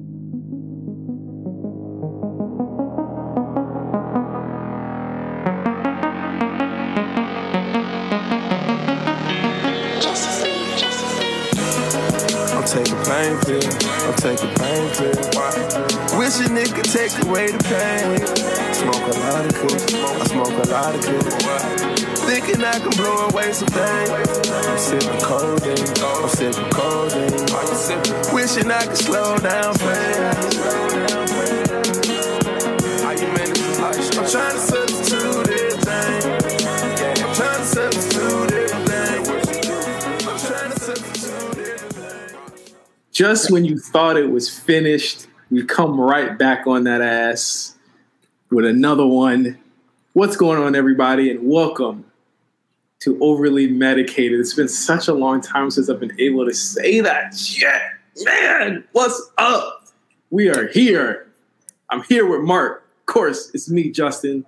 Thank you. I'm taking pain pill. I'm taking pain pill. Wish a nigga take away the pain. Smoke a lot of good. I smoke a lot of good. Thinking I can blow away some pain. I'm sipping codeine. I'm sipping codeine. Wishing I could slow down pain. I'm trying to Just when you thought it was finished, we come right back on that ass with another one. What's going on, everybody, and welcome to Overly Medicated. It's been such a long time since I've been able to say that shit. Man, what's up? We are here. I'm here with Mark. Of course, it's me, Justin.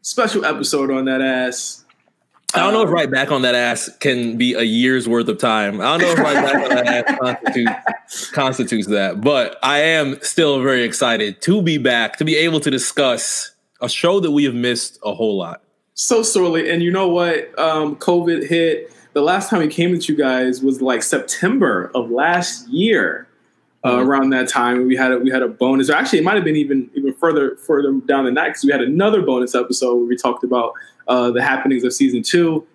Special episode on that ass. I don't know if right back on that ass can be a year's worth of time. I don't know if right back on that ass constitutes, constitutes that, but I am still very excited to be back, to be able to discuss a show that we have missed a whole lot. so sorely. And you know what? Um, COVID hit. The last time we came with you guys was like September of last year. Uh, Mhm. Around that time, we had a, we had a bonus. Or actually, it might have been even even further further down the night because we had another bonus episode where we talked about uh, the happenings of season two.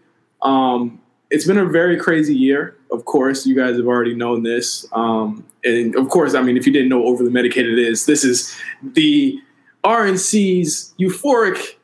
Um, it's been a very crazy year. Of course, you guys have already known this. Um, and of course, I mean, if you didn't know overly medicated is, this is the RNC's euphoric.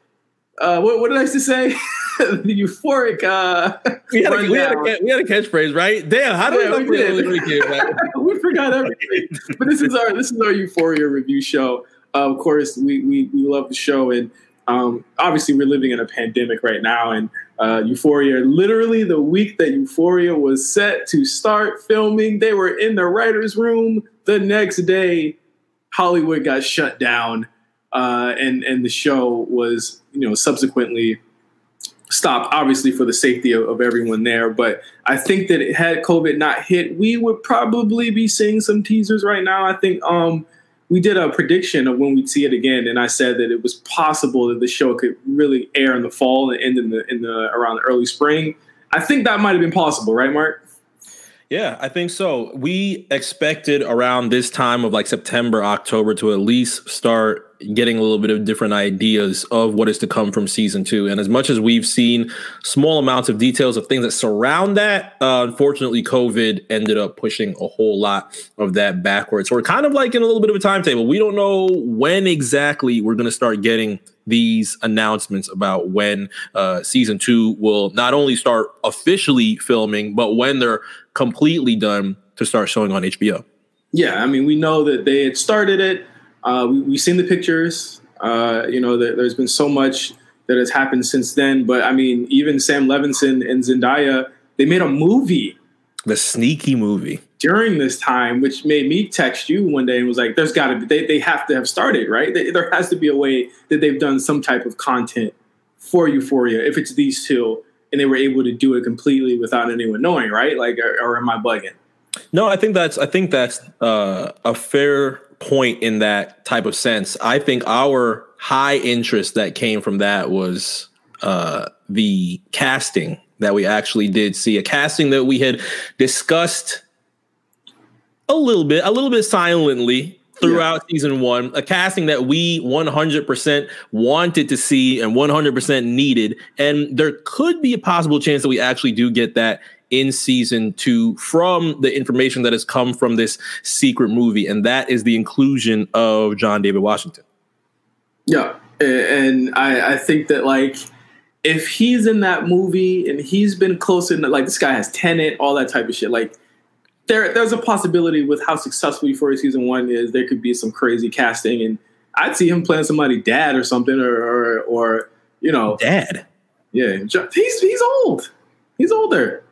Uh, what, what did I used to say? the euphoric. Uh, We had, a, we, had a, we had a catchphrase, right? Damn, how do Yeah, we we did. remember we did, right? we forgot everything. But this is our this is our Euphoria review show. Uh, of course, we, we we love the show, and um, obviously we're living in a pandemic right now. And uh, Euphoria, literally the week that Euphoria was set to start filming, they were in the writers' room. The next day, Hollywood got shut down, uh, and and the show was you know subsequently stopped, obviously for the safety of, of everyone there. But I think that had COVID not hit, we would probably be seeing some teasers right now. I think um, we did a prediction of when we'd see it again, and I said that it was possible that the show could really air in the fall and end in the in the around the early spring. I think that might have been possible, right, Mark? Yeah, I think so. We expected around this time of like September, October to at least start getting a little bit of different ideas of what is to come from season two. And as much as we've seen small amounts of details of things that surround that, uh, unfortunately, COVID ended up pushing a whole lot of that backwards. So we're kind of like in a little bit of a timetable. We don't know when exactly we're going to start getting these announcements about when uh, season two will not only start officially filming, but when they're completely done to start showing on HBO. Yeah, I mean, we know that they had started it. Uh, we, we've seen the pictures. Uh, you know, there, there's been so much that has happened since then. But I mean, even Sam Levinson and Zendaya, they made a movie The sneaky movie. during this time, which made me text you one day and was like, "There's got to be. They, they have to have started, right? They, there has to be a way that they've done some type of content for Euphoria if it's these two, and they were able to do it completely without anyone knowing, right? Like, or, or am I bugging? No, I think that's I think that's uh, a fair point in that type of sense. I think our high interest that came from that was uh, the casting that we actually did see, a casting that we had discussed a little bit, a little bit silently throughout season one, a casting that we 100% wanted to see and 100% needed. And there could be a possible chance that we actually do get that in season two from the information that has come from this secret movie. And that is the inclusion of John David Washington. Yeah, and I, I think that like if he's in that movie and he's been close in, like this guy has Tenet, all that type of shit. Like there, there's a possibility with how successful Euphoria season one is, there could be some crazy casting, and I'd see him playing somebody dad or something, or or, or you know, Dad. yeah, he's he's old, he's older,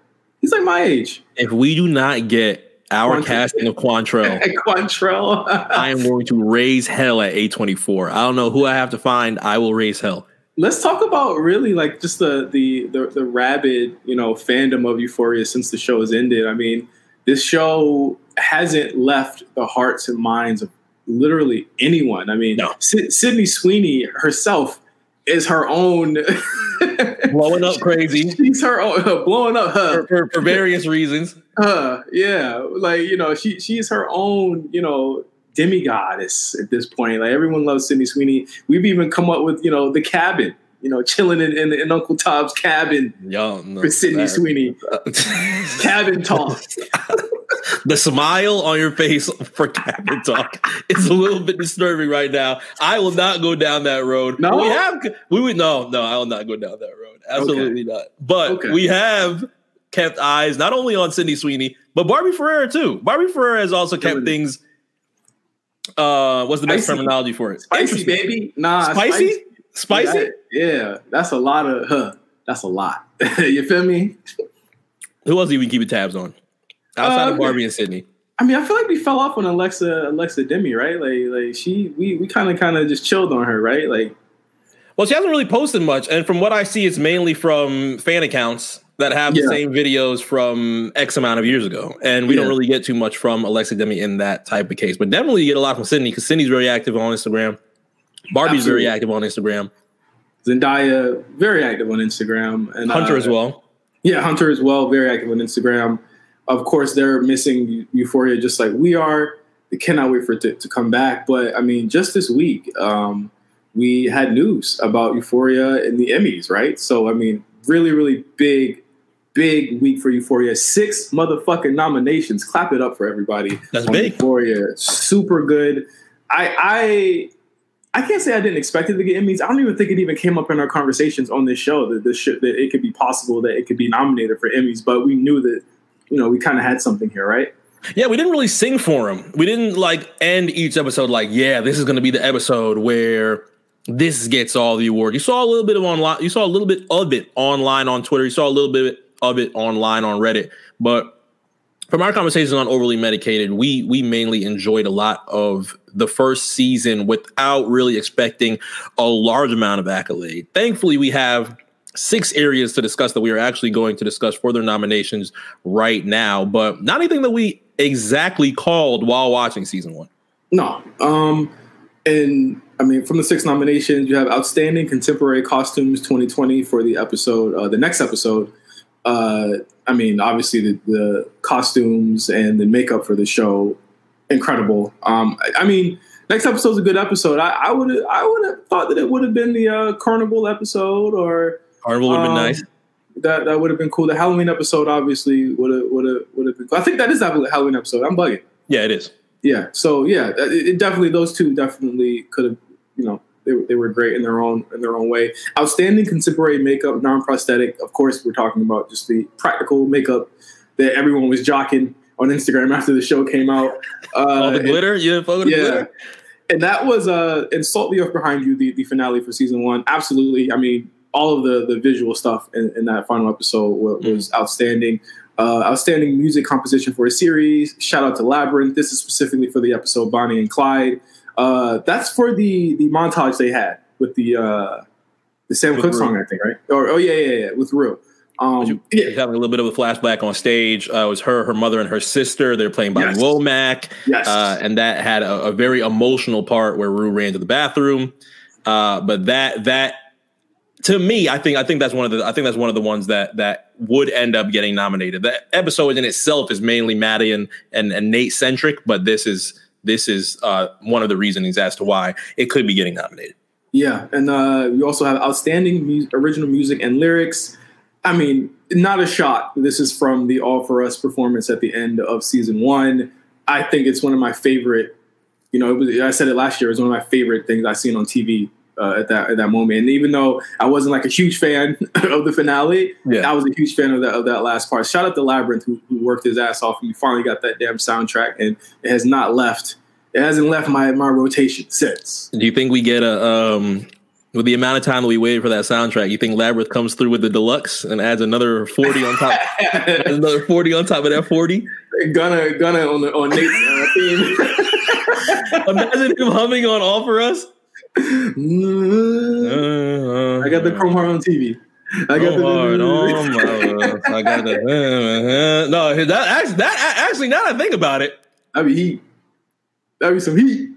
he's like my age. If we do not get our Quantrell. casting of Quantrell, Quantrell. I am going to raise hell at A24. I don't know who I have to find. I will raise hell. Let's talk about really like just the, the the the rabid you know fandom of Euphoria since the show has ended. I mean, this show hasn't left the hearts and minds of literally anyone. I mean, No. Sy- Sydney Sweeney herself is her own Blowing up crazy She's her own blowing up her. for, for, for various reasons. Uh, yeah, like you know, she she's her own, you know, demigoddess at this point. Like everyone loves Sydney Sweeney. We've even come up with you know the cabin, you know, chilling in, in, in Uncle Tom's cabin Yo, no, for Sydney Sweeney. Cabin talk. the smile on your face for cabin talk is a little bit disturbing right now. I will not go down that road. No? we have we would no no I will not go down that road. Absolutely not. But Okay. we have kept eyes not only on Sydney Sweeney but Barbie Ferreira too. Barbie Ferreira has also kept Really? things. Uh, what's the best terminology for it? Spicy baby. Nah, Spicy? Spicy. Yeah, yeah, that's a lot of huh. That's a lot. you feel me? Who else do you even keep tabs on outside Uh, of Barbie and Sydney? I mean, I feel like we fell off on Alexa Alexa Demie, right? Like like she we we kind of kind of just chilled on her, right? Like Well, she hasn't really posted much, and from what I see, it's mainly from fan accounts that have the same videos from X amount of years ago, and we don't really get too much from Alexa Demie in that type of case. But definitely, you get a lot from Sydney because Sydney's very active on Instagram. Barbie's very active on Instagram. Zendaya, very active on Instagram, and Hunter uh, as well. Yeah, Hunter as well, very active on Instagram. Of course, they're missing Euphoria just like we are. They cannot wait for it to, to come back. But I mean, just this week, um, we had news about Euphoria in the Emmys, right? So I mean, really, really big, big week for Euphoria. Six motherfucking nominations. Clap it up for everybody. That's big. Euphoria, super good. I I I can't say I didn't expect it to get Emmys. I don't even think it even came up in our conversations on this show that this should, that it could be possible that it could be nominated for Emmys. But we knew that you know we kind of had something here, right? Yeah, we didn't really sing for him. We didn't like end each episode like, yeah, this is going to be the episode where this gets all the award. You saw a little bit of online. You saw a little bit of it online on Twitter. You saw a little bit of it online on Reddit. But from our conversations on overly medicated, we we mainly enjoyed a lot of the first season without really expecting a large amount of accolade. Thankfully, we have six areas to discuss that we are actually going to discuss for their nominations right now, but not anything that we exactly called while watching season one. No. Um, and I mean, from the six nominations, you have Outstanding Contemporary Costumes 2020 for the episode, uh, the next episode. Uh, I mean, obviously, the, the costumes and the makeup for the show, incredible. Um, I, I mean, next episode's a good episode. I, would I would have thought that it would have been the uh, Carnival episode or Carnival would have been Um, nice. that that would have been cool. The Halloween episode obviously would have would have would have been. Cool. I think that is that Halloween episode. I'm bugging. Yeah, it is. Yeah. So yeah, it, it definitely those two definitely could have you know they, were- they were great in their own in their own way. Outstanding contemporary makeup, non prosthetic. Of course, we're talking about just the practical makeup that everyone was jocking on Instagram after the show came out. Uh, All the and- glitter. You didn't fuck with the yeah. glitter? And that was uh and Salt the Earth Behind You, the, the finale for season one. Absolutely. I mean, all of the the visual stuff in, in that final episode was, was outstanding. Uh, outstanding music composition for a series. Shout out to Labrinth. This is specifically for the episode Bonnie and Clyde. Uh, that's for the the montage they had with the uh, the Sam With Cooke song, I think, right? Or oh yeah, yeah, yeah, with Rue. Um, you- yeah, having a little bit of a flashback on stage. Uh, it was her, her mother, and her sister. They're playing Bobby Yes. Womack. yes, Uh, and that had a, a very emotional part where Rue ran to the bathroom. Uh, but that that to me, I think I think that's one of the I think that's one of the ones that that would end up getting nominated. That episode in itself is mainly Maddy and and, and Nate centric, but this is this is uh, one of the reasonings as to why it could be getting nominated. Yeah, and uh, we also have outstanding mu- original music and lyrics. I mean, not a shot. This is from the All for Us performance at the end of season one. I think it's one of my favorite. You know, was, I said it last year. It was one of my favorite things I've seen on TV uh, at that at that moment. And even though I wasn't like a huge fan of the finale, Yeah. I was a huge fan of that of that last part. Shout out to Labrinth who, who worked his ass off and we finally got that damn soundtrack, and it has not left. It hasn't left my my rotation since. Do you think we get a um with the amount of time that we waited for that soundtrack? You think Labrinth comes through with the deluxe and adds another forty on top, another forty on top of that forty? Gunna Gunna on the on Nate's uh, theme. Imagine him humming on All for Us. I got the Chrome Heart on TV. I got Go hard the on my. I got the no. That actually, that actually, now that I think about it, That'd be heat. That'd be some heat.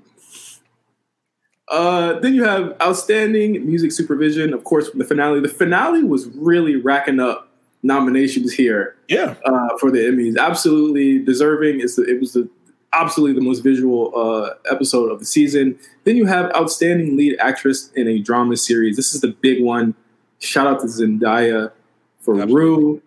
Uh, then you have outstanding music supervision, of course, the finale. The finale was really racking up nominations here. Yeah, uh, for the Emmys, absolutely deserving. It's the, it was the absolutely the most visual uh, episode of the season. Then you have outstanding lead actress in a drama series. This is the big one. Shout out to Zendaya for absolutely. Rue.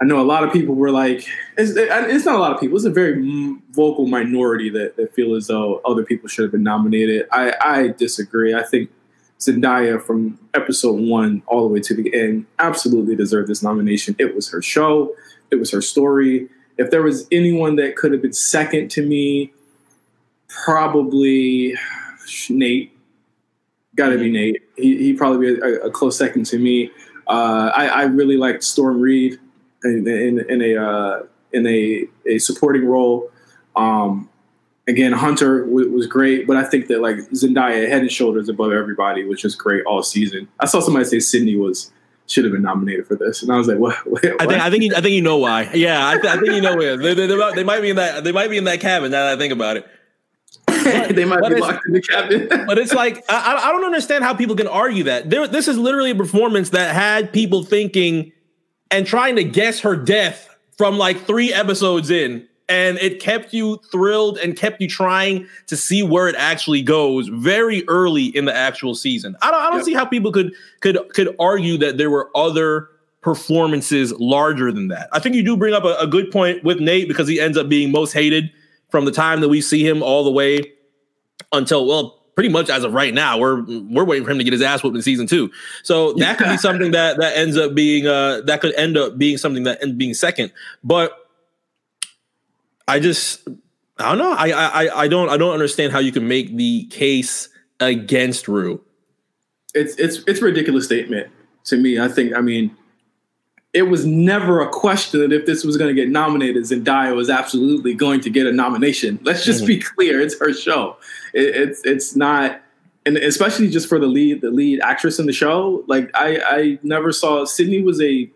I know a lot of people were like, it's, it's, not a lot of people. It's a very vocal minority that, that feel as though other people should have been nominated. I, I disagree. I think Zendaya from episode one all the way to the end absolutely deserved this nomination. It was her show. It was her story. If there was anyone that could have been second to me, probably Nate. Got to be mm-hmm. Nate. He he probably be a, a close second to me. Uh, I, I really liked Storm Reid in, in, in a uh, in a, a supporting role. Um, again, Hunter w- was great, but I think that like Zendaya head and shoulders above everybody, which is great all season. I saw somebody say Sydney was should have been nominated for this, and I was like, what? what? I think I think you, I think you know why. Yeah, I, th- I think you know where they, they, they, they, might be in that they might be in that cabin. Now that I think about it. they might be locked in the cabin. but it's like I, I don't understand how people can argue that. There, this is literally a performance that had people thinking and trying to guess her death from like three episodes in. And it kept you thrilled and kept you trying to see where it actually goes very early in the actual season. I don't, I don't yep. see how people could could could argue that there were other performances larger than that. I think you do bring up a, a good point with Nate because he ends up being most hated from the time that we see him all the way until well pretty much as of right now, we're we're waiting for him to get his ass whooped in season two. So that could be something that that ends up being uh that could end up being something that ends being second. But I just I don't know. I I I don't I don't understand how you can make the case against Rue. It's it's it's a ridiculous statement to me. I think I mean it was never a question that if this was going to get nominated, Zendaya was absolutely going to get a nomination. Let's just mm-hmm. be clear; it's her show. It, it's it's not, and especially just for the lead the lead actress in the show. Like I I never saw Sydney was a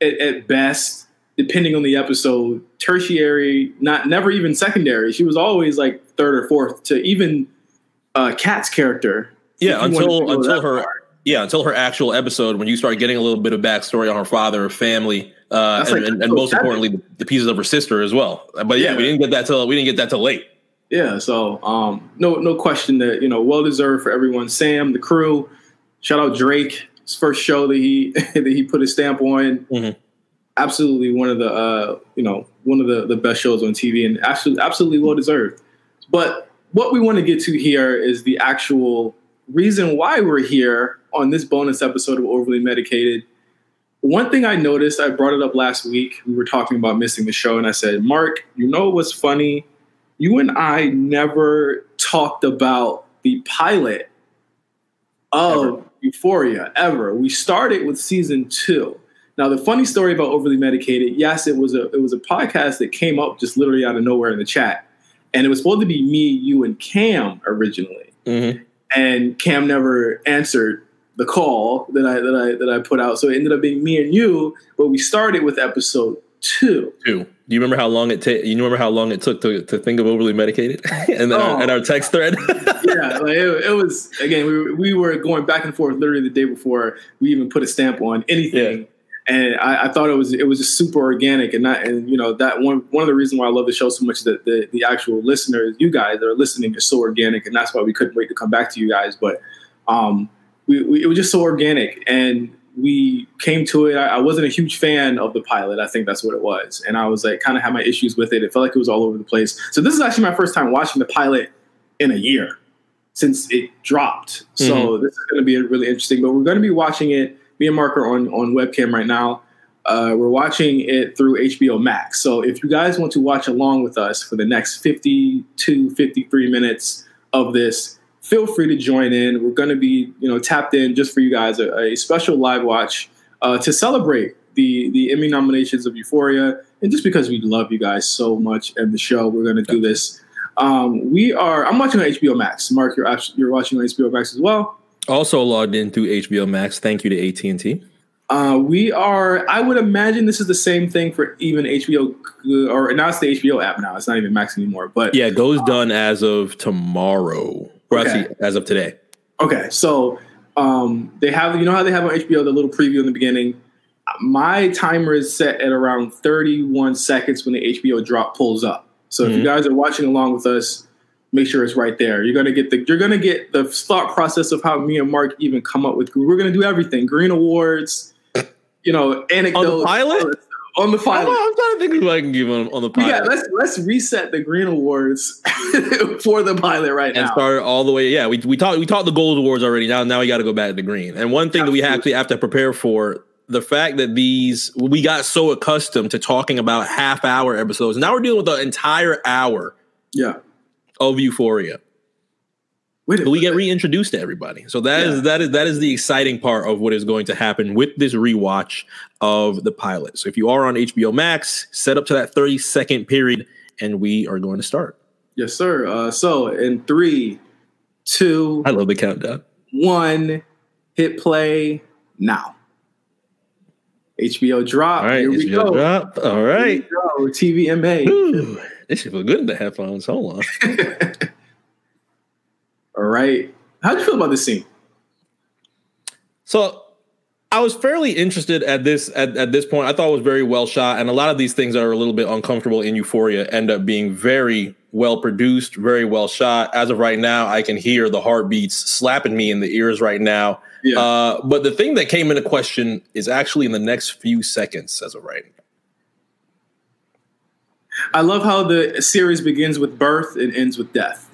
at, at best, depending on the episode, tertiary, not never even secondary. She was always like third or fourth to even uh, Kat's character. Yeah, until until her. Part yeah, until her actual episode, when you start getting a little bit of backstory on her father, her family, uh, and, like, and, and most importantly, the pieces of her sister as well. But yeah, yeah, we didn't get that till we didn't get that till late. Yeah, so um, no no question that you know well deserved for everyone. Sam, the crew, shout out Drake, his first show that he that he put his stamp on. Mm-hmm. Absolutely one of the uh, you know one of the, the best shows on TV, and absolutely absolutely well deserved. But what we want to get to here is the actual reason why we're here on this bonus episode of Overly Medicated. One thing I noticed, I brought it up last week. We were talking about missing the show, and I said, Mark, you know what's funny? You and I never talked about the pilot of ever. Euphoria ever. We started with season two. Now, the funny story about Overly Medicated, yes, it was a it was a podcast that came up just literally out of nowhere in the chat, and it was supposed to be me, you, and Cam originally. Mm-hmm and Cam never answered the call that I that I that I put out. So it ended up being me and you, but we started with episode two. Two. Do you remember how long it took? You remember how long it took to, to think of overly medicated and oh. our, our text thread? yeah, like it, it, was again. We were, we were going back and forth literally the day before we even put a stamp on anything. Yeah and I, I, thought it was it was just super organic. And not and you know that one one of the reasons why I love the show so much is that the the actual listeners you guys that are listening is so organic. And that's why we couldn't wait to come back to you guys. But um we, we it was just so organic. And we came to it. I, I, wasn't a huge fan of the pilot. I think that's what it was. And I was like kind of had my issues with it. It felt like it was all over the place. So this is actually my first time watching the pilot in a year since it dropped. So mm-hmm. this is going to be really interesting but we're going to be watching it me and Mark are on on webcam right now. Uh, we're watching it through HBO Max. So if you guys want to watch along with us for the next 52, 53 minutes of this, feel free to join in. We're going to be, you know, tapped in just for you guys a, a special live watch uh, to celebrate the the Emmy nominations of Euphoria, and just because we love you guys so much and the show, we're going to do this. Um, we are. I'm watching on HBO Max. Mark, you're you're watching on HBO Max as well. Also logged in through HBO Max. Thank you to AT and T. Uh, we are. I would imagine this is the same thing for even HBO, or now it's the HBO app. Now it's not even Max anymore. But yeah, it goes done as of tomorrow, or Okay. actually as of today. Okay, so um, they have you know how they have on HBO the little preview in the beginning. My timer is set at around 31 seconds when the HBO drop pulls up. So if you Mhm. guys are watching along with us, make sure it's right there. You're gonna get the you're gonna get the thought process of how me and Mark even come up with. We're gonna do everything: Green Awards, you know, anecdotes On the pilot? On the pilot. I'm trying to think who I can give on, on the pilot. Yeah, let's let's reset the Green Awards for the pilot right and now. And start all the way. Yeah, we we talked we talked the gold awards already. Now now we got to go back to the green. And one thing that we actually have to prepare for the fact that these we got so accustomed to talking about half hour episodes. Now we're dealing with the entire hour yeah. Of Euphoria. Wait, But we get reintroduced to everybody. So that is Yeah. that is that is the exciting part of what is going to happen with this rewatch of the pilot. So if you are on HBO Max, set up to that 30 second period and we are going to start. Yes, sir. Uh, so in three, two, I love the countdown. one, hit play now. HBO drop. All right, Here we HBO go. drop. All Here we go. TVMA. Ooh, this should feel good in the headphones. Hold on. All right. How'd you feel about this scene? So I was fairly interested at this at, at this point. I thought it was very well shot, and a lot of these things that are a little bit uncomfortable in Euphoria end up being very well produced, very well shot. As of right now, I can hear the heartbeats slapping me in the ears right now. Yeah. Uh, but the thing that came into question is actually in the next few seconds, as of right now. I love how the series begins with birth and ends with death.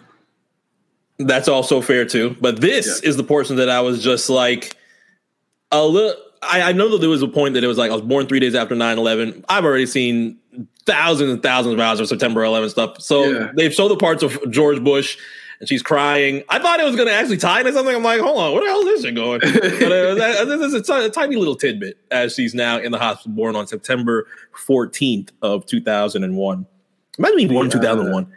That's also fair too. But this Yeah. is the portion that I was just like a little. I, I know that there was a point that it was like I was born three days after 9 11. I've already seen thousands and thousands of hours of September 11 stuff. So Yeah. they've showed the parts of George Bush and she's crying. I thought it was going to actually tie into something. I'm like, hold on, where the hell is this shit going? but uh, this is a, tiny little tidbit as she's now in the hospital, born on September 14th of 2001. Imagine being born in Yeah. 2001.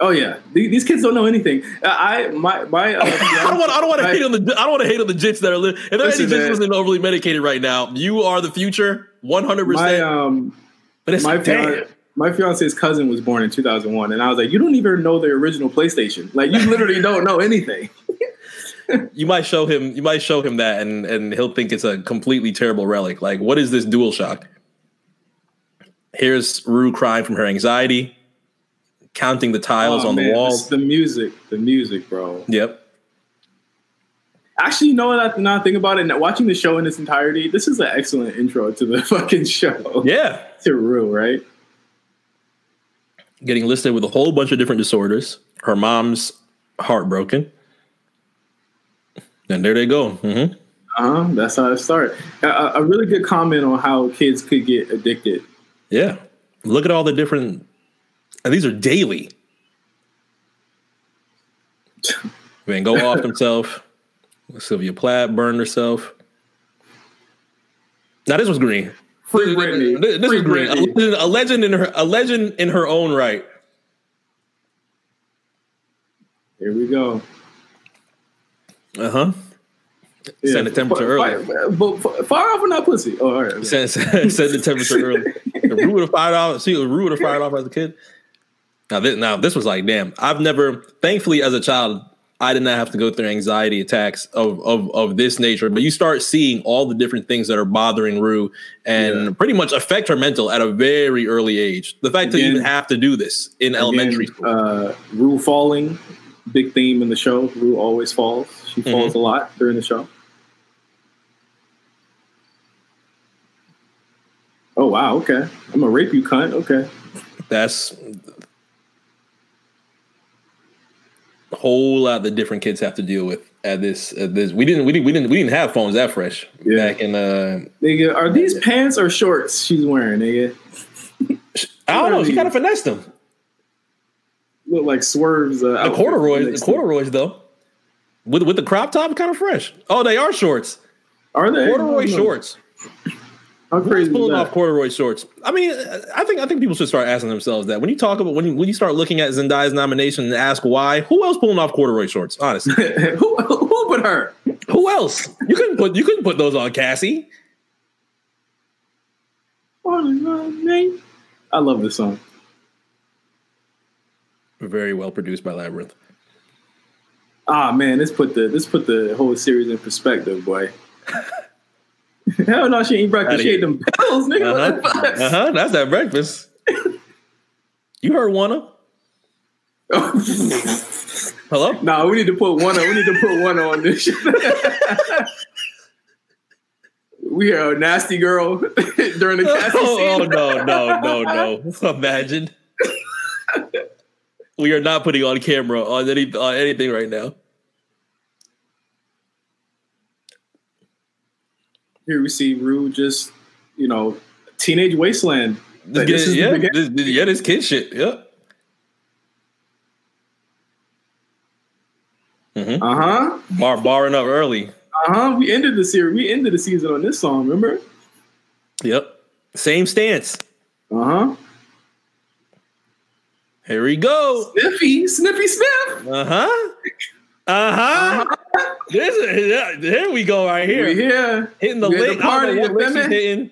Oh yeah, these kids don't know anything. Uh, I my my. Uh, I don't want. I don't want to hate on the. I don't want to hate on the jits that are. Li- if there are any jits listening overly medicated right now, you are the future, one hundred My percent. um But it's my like, damn. My fiance's cousin was born in 2001, and I was like, you don't even know the original PlayStation. Like you literally don't know anything. You might show him. You might show him that, and and he'll think it's a completely terrible relic. Like, what is this Dual Shock? Here's Rue crying from her anxiety, counting the tiles Oh, on man, the wall. the music, the music, bro. Yep. Actually, you know what? I now think about it. Watching the show in its entirety, this is an excellent intro to the fucking show. Yeah. to Rue, right? Getting listed with a whole bunch of different disorders. Her mom's heartbroken. And there they go. hmm Uh huh. That's how it started. A, a a really good comment on how kids could get addicted. Yeah. Look at all the different. And these are daily. Van Gogh off himself. Sylvia Plath burned herself. Now this was green. Free Britney. This, this Free was green. Britney. A, legend in her. A legend in her own right. Here we go. Uh huh. Send the temperature Far- early. Far, but far- far off or not pussy. Oh, all right. okay. Send, send, send the temperature early. The would have fired off. See, Rue would have fired off as a kid. Now this, now this was like, damn. I've never, thankfully, as a child, I did not have to go through anxiety attacks of of of this nature. But you start seeing all the different things that are bothering Rue and Yeah. pretty much affect her mental at a very early age. The fact that you even have to do this in elementary school. Uh, Rue falling, big theme in the show. Rue always falls. She Mm-hmm. falls a lot during the show. Oh wow, okay. I'm gonna rape you, cunt. Okay. That's a whole lot that different kids have to deal with at this at this. We didn't we didn't we didn't we didn't have phones that fresh Yeah. back in uh Nigga, are these pants or shorts she's wearing, nigga? I don't know. She kind of finessed them. Look like swerves. Uh, The corduroys, the corduroys though, with with the crop top, kind of fresh. Oh, they are shorts. Are they Corduroy I don't know. shorts. How Who's crazy pulling off corduroy shorts? I mean, I think I think people should start asking themselves that when you talk about when you when you start looking at Zendaya's nomination and ask why. Who else pulling off corduroy shorts? Honestly, who, who but her? who else? You couldn't put you couldn't put those on Cassie. I love this song. Very well produced by Labrinth. Ah man, this put the this put the whole series in perspective, boy. Hell no, she ain't breakfast. She ate them pills, nigga. Uh-huh. uh-huh. That's that breakfast. you heard one of? Hello? No, nah, we need to put one on. We need to put one on this. we are a nasty girl during the casting oh. Oh no, no, no, no! Imagine. we are not putting on camera on any on anything right now. Here we see Rue just, you know, teenage wasteland. Like, this is yeah, this, yeah, this kid shit. Yep. Mm-hmm. Uh huh. Bar barring up early. Uh huh. We ended the series. We ended the season on this song. Remember? Yep. Same stance. Uh huh. Here we go. Sniffy, Sniffy Sniff. Uh huh. Uh huh. Uh-huh. This is, yeah, here we go right here. Here hitting the lick. Party, what lick she's hitting.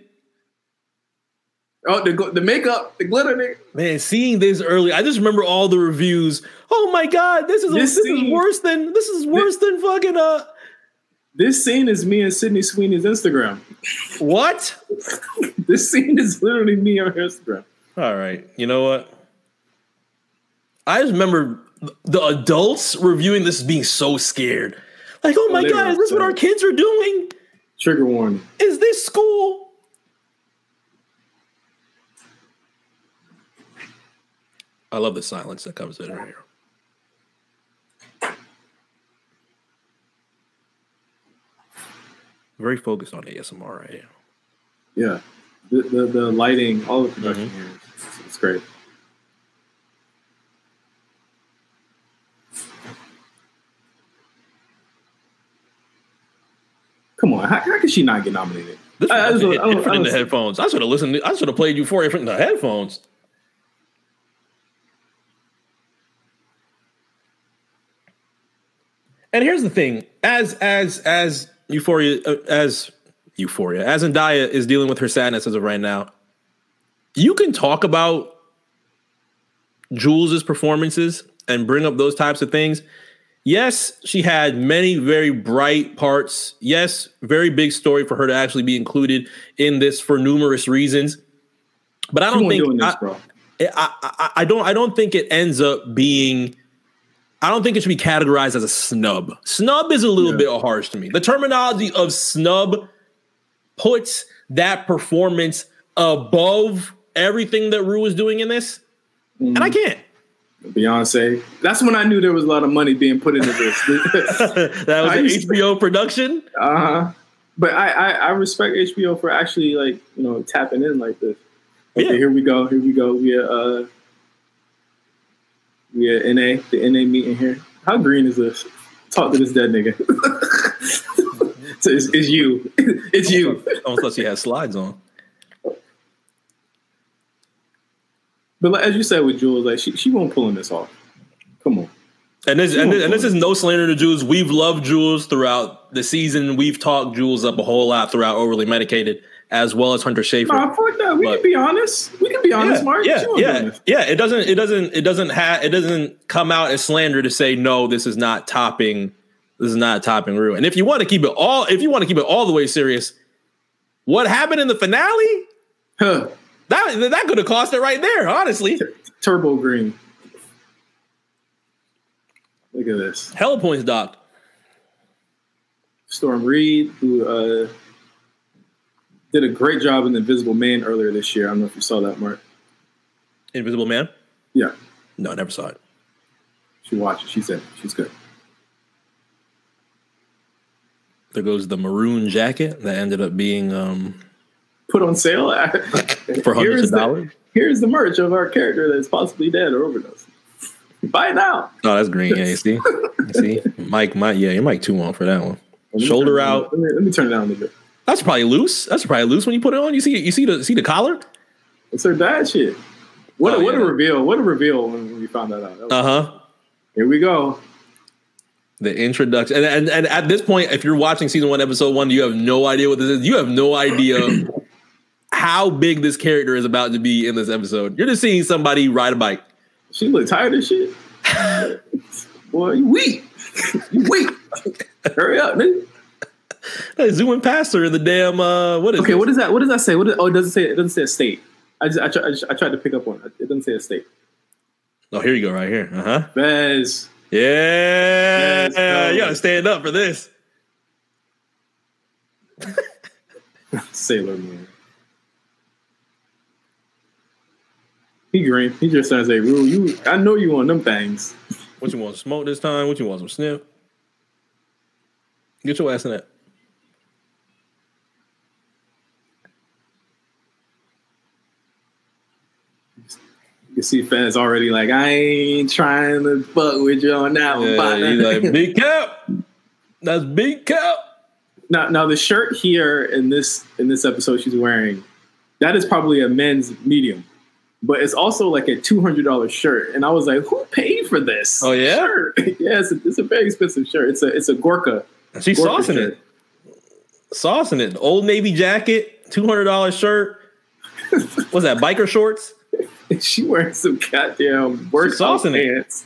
Oh, the the makeup, the glitter. Nigga. Man, seeing this early, I just remember all the reviews. Oh my god, this is this, this scene, is worse than this is worse this, than fucking uh. This scene is me and Sydney Sweeney's Instagram. What? this scene is literally me on Instagram. All right, you know what? I just remember the adults reviewing this as being so scared. Like, oh, my god, is this what our kids are doing? Trigger warning. Is this school? I love the silence that comes in here. Very focused on ASMR right here. Yeah, the, the, the lighting, all the production mm-hmm. here, it's, it's great. Come on, how, how could she not get nominated? This I, I, I, was, in the headphones. I should have listened. I should have played you for it in the headphones. And here's the thing: as as as Euphoria, uh, as Euphoria, as Zendaya is dealing with her sadness as of right now, you can talk about Jules's performances and bring up those types of things. Yes, she had many very bright parts. Yes, very big story for her to actually be included in this for numerous reasons. But I don't think this, I, I, I, I don't I don't think it ends up being I don't think it should be categorized as a snub. Snub is a little yeah. bit harsh to me. The terminology of snub puts that performance above everything that Rue is doing in this, mm-hmm. and I mm-hmm. can't. Beyonce. That's when I knew there was a lot of money being put into this. that was an HBO to, production. Uh huh. But I, I, I respect HBO for actually like you know tapping in like this. Okay, yeah. here we go. Here we go. We are uh we are NA, the NA meeting here. How green is this? Talk to this dead nigga. so it's, it's, you. It's you. Almost thought she had slides on. But like, as you said with Jules, like she she won't pulling this off. Come on. And this and this, and this is no slander to Jules. We've loved Jules throughout the season. We've talked Jules up a whole lot throughout overly medicated as well as Hunter Schafer. Nah, fuck that. We but, can be honest. We can be honest, yeah, Mark. Yeah, yeah, yeah. It doesn't. It doesn't. It doesn't have. It doesn't come out as slander to say no. This is not topping. This is not topping Rue. And if you want to keep it all, if you want to keep it all the way serious, what happened in the finale? Huh. That that could have cost it right there. Honestly, Turbo Green. Look at this. Hell points docked. Storm Reid, who uh, did a great job in Invisible Man earlier this year. I don't know if you saw that, Mark. Invisible Man? Yeah. No, I never saw it. She watched it. She said she's good. There goes the maroon jacket that ended up being um, put on sale for hundreds of dollars. here's the merch of our character that's possibly dead or overdosed. Buy it now. Oh, that's green. Yeah, you see, you see, Mike, Mike, yeah, you're Mike two on for that one. Shoulder out. Let me, let me turn it down a little bit. That's probably loose. That's probably loose when you put it on. You see, you see the see the collar. It's her dad shit. What, oh, a, what yeah. a reveal! What a reveal when we found that out. uh huh. Here we go. The introduction, and, and and at this point, if you're watching season one, episode one, you have no idea what this is. You have no idea how big this character is about to be in this episode. You're just seeing somebody ride a bike. She look tired of shit. Boy, you weak. you weak. Hurry up, nigga. Hey, zooming past her in the damn uh what is Okay, it? what does that? What does that say? What is, oh, it doesn't say. It doesn't say a state. I just, I, try, I, just, I tried to pick up on it. It doesn't say a state. Oh, here you go, right here. Uh-huh. Bez. Yeah. Let's you gotta stand up for this. Sailor Moon. He green. He just says, "Hey, Rue, you. I know you on them things." What you want? To smoke this time? What you want? Some sniff? Get your ass in that. You can see fans already like, I ain't trying to fuck with you on that one, Yeah, partner." he's like, big cap. That's big cap. now, now the shirt here in this in this episode she's wearing, that is probably a men's medium, but it's also like a two hundred dollars shirt. And I was like, who paid for this? Oh, yeah? shirt? yeah, it's a, it's a very expensive shirt. It's a it's a Gorka. She's Gorka saucing shirt. it. Saucing it. Old Navy jacket, two hundred dollars shirt. What's that? Biker shorts. she wearing some goddamn workout saucing it. pants.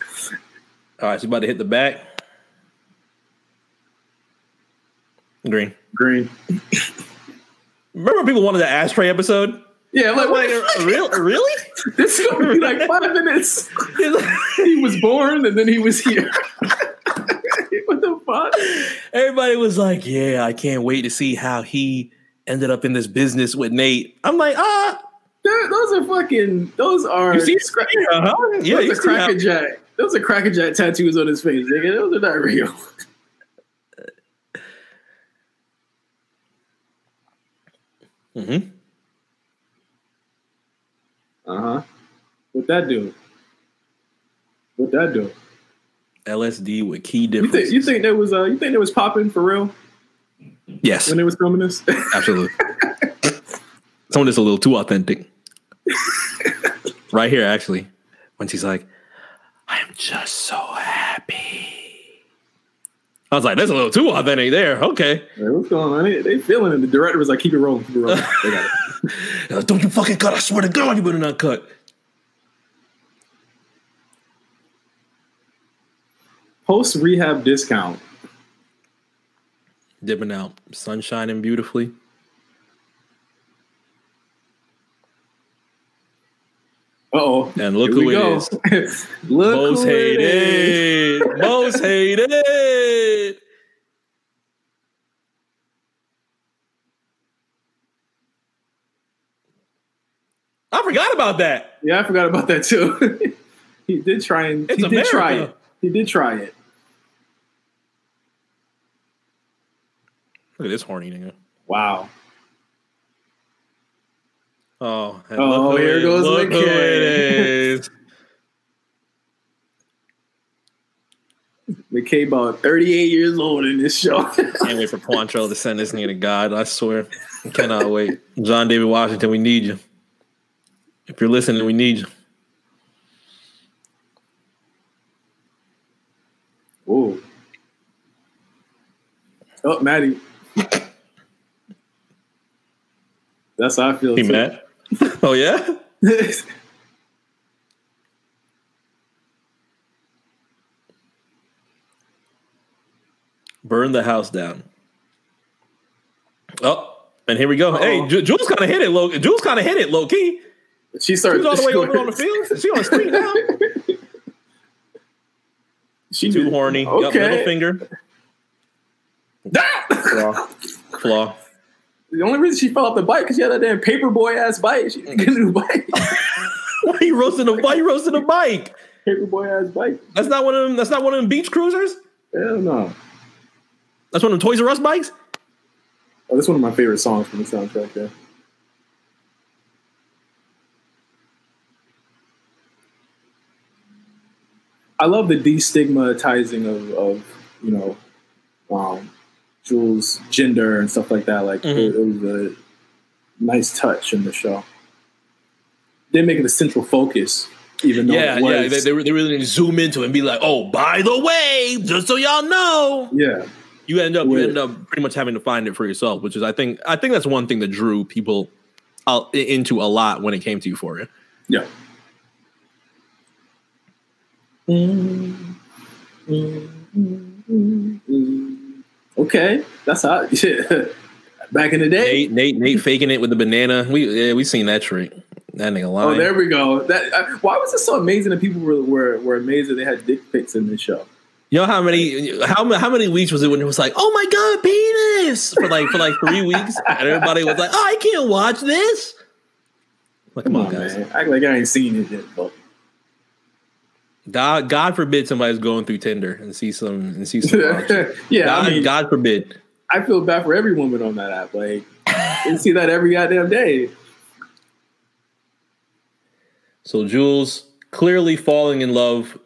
All right, she's about to hit the back. Green. Green. Remember when people wanted the ashtray episode? Yeah, like, Like, what? real, really? this is gonna be like five minutes. he was born and then he was here. what the fuck? Everybody was like, "Yeah, I can't wait to see how he ended up in this business with Nate." I'm like, ah, They're- those are fucking. Those are. you see, scra- uh-huh. yeah, those you are see how- crackerjack. Those are crackerjack tattoos on his face, nigga. Those are not real. Mhm. Uh huh. What that do? What that do? LSD with key You think you think that was uh you think that was popping for real yes, when it was filming this? absolutely. Some of this a little too authentic. right here, actually, when she's like, "I am just so happy." I was like, "That's a little too authentic there." Okay, Like, what's going on? They, they feeling it. The director was like, keep it rolling, keep it rolling. They got it. Uh, don't you fucking cut! I swear to God, you better not cut. Post rehab discount. Dipping out, sun shining beautifully. Oh. And look who it is. Look Most who hated. Most hated. I forgot about that. Yeah, I forgot about that too. he did try and It's he did try it. He did try it. Look at this horny nigga. Wow. Oh, Oh, here goes look McKay. McKay about 38 years old in this show. Can't wait for Quantrell to send this nigga to God. I swear. I Cannot wait. John David Washington, we need you. If you're listening, we need you. Whoa. Oh, Maddy. That's how I feel. He too. mad? Oh yeah? Burn the house down. Oh, and here we go. Hey, Uh-oh. Ju- Jules kind of hit it low. Jules kind of hit it low key. she She started was all the way over on the field. She on the street now. She Too did- horny. Got Okay. middle finger. Flaw. Flaw. The only reason she fell off the bike because she had that damn paper boy ass bike. She didn't get a new bike. Why you roasting a why you roasting a bike? paper boy ass bike. That's not one of them. That's not one of them beach cruisers. Hell no. That's one of them Toys R Us bikes. Oh, that's one of my favorite songs from the soundtrack. Yeah. I love the destigmatizing of, of you know, um, Jules' gender and stuff like that. Like Mhm. it, it was a nice touch in the show. They make it a central focus, even though Yeah, it was, yeah. They, they, they really need to zoom into it and be like, "Oh, by the way, just so y'all know." yeah. You end up you end up pretty much having to find it for yourself, which is I think I think that's one thing that drew people uh, into a lot when it came to Euphoria. Yeah. Okay, that's how. Back in the day, Nate, Nate, Nate faking it with the banana. We yeah, we seen that trick. That nigga lying. oh, there we go. That uh, why was it so amazing that people were, were were amazed that they had dick pics in this show? you know how many how how many weeks was it when it was like, oh my god, penis for like for like three weeks, and everybody was like, oh, I can't watch this. Like, Come on, man. Act like I ain't seen it yet. But God, God forbid somebody's going through Tinder and see some and see some. yeah, God, I mean, God forbid. I feel bad for every woman on that app. Like, you see that every goddamn day. So Jules clearly falling in love.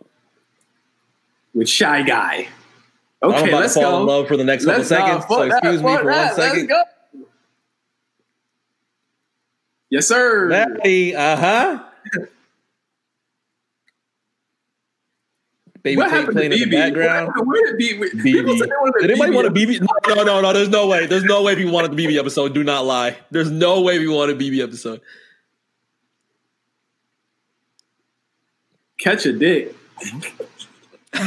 with Shy Guy. I'm Okay, about let's to fall go. in love for the next couple Let's- nah, seconds. so that, excuse me for that. one second. Yes, sir. Daddy, uh huh. Baby what happened playing in the background. Where, did BB? People said they wanted BB. Did anybody BB want a BB? No, no, no, no. There's no way. There's no way people wanted the BB episode. Do not lie. There's no way we want a BB episode. Catch a dick.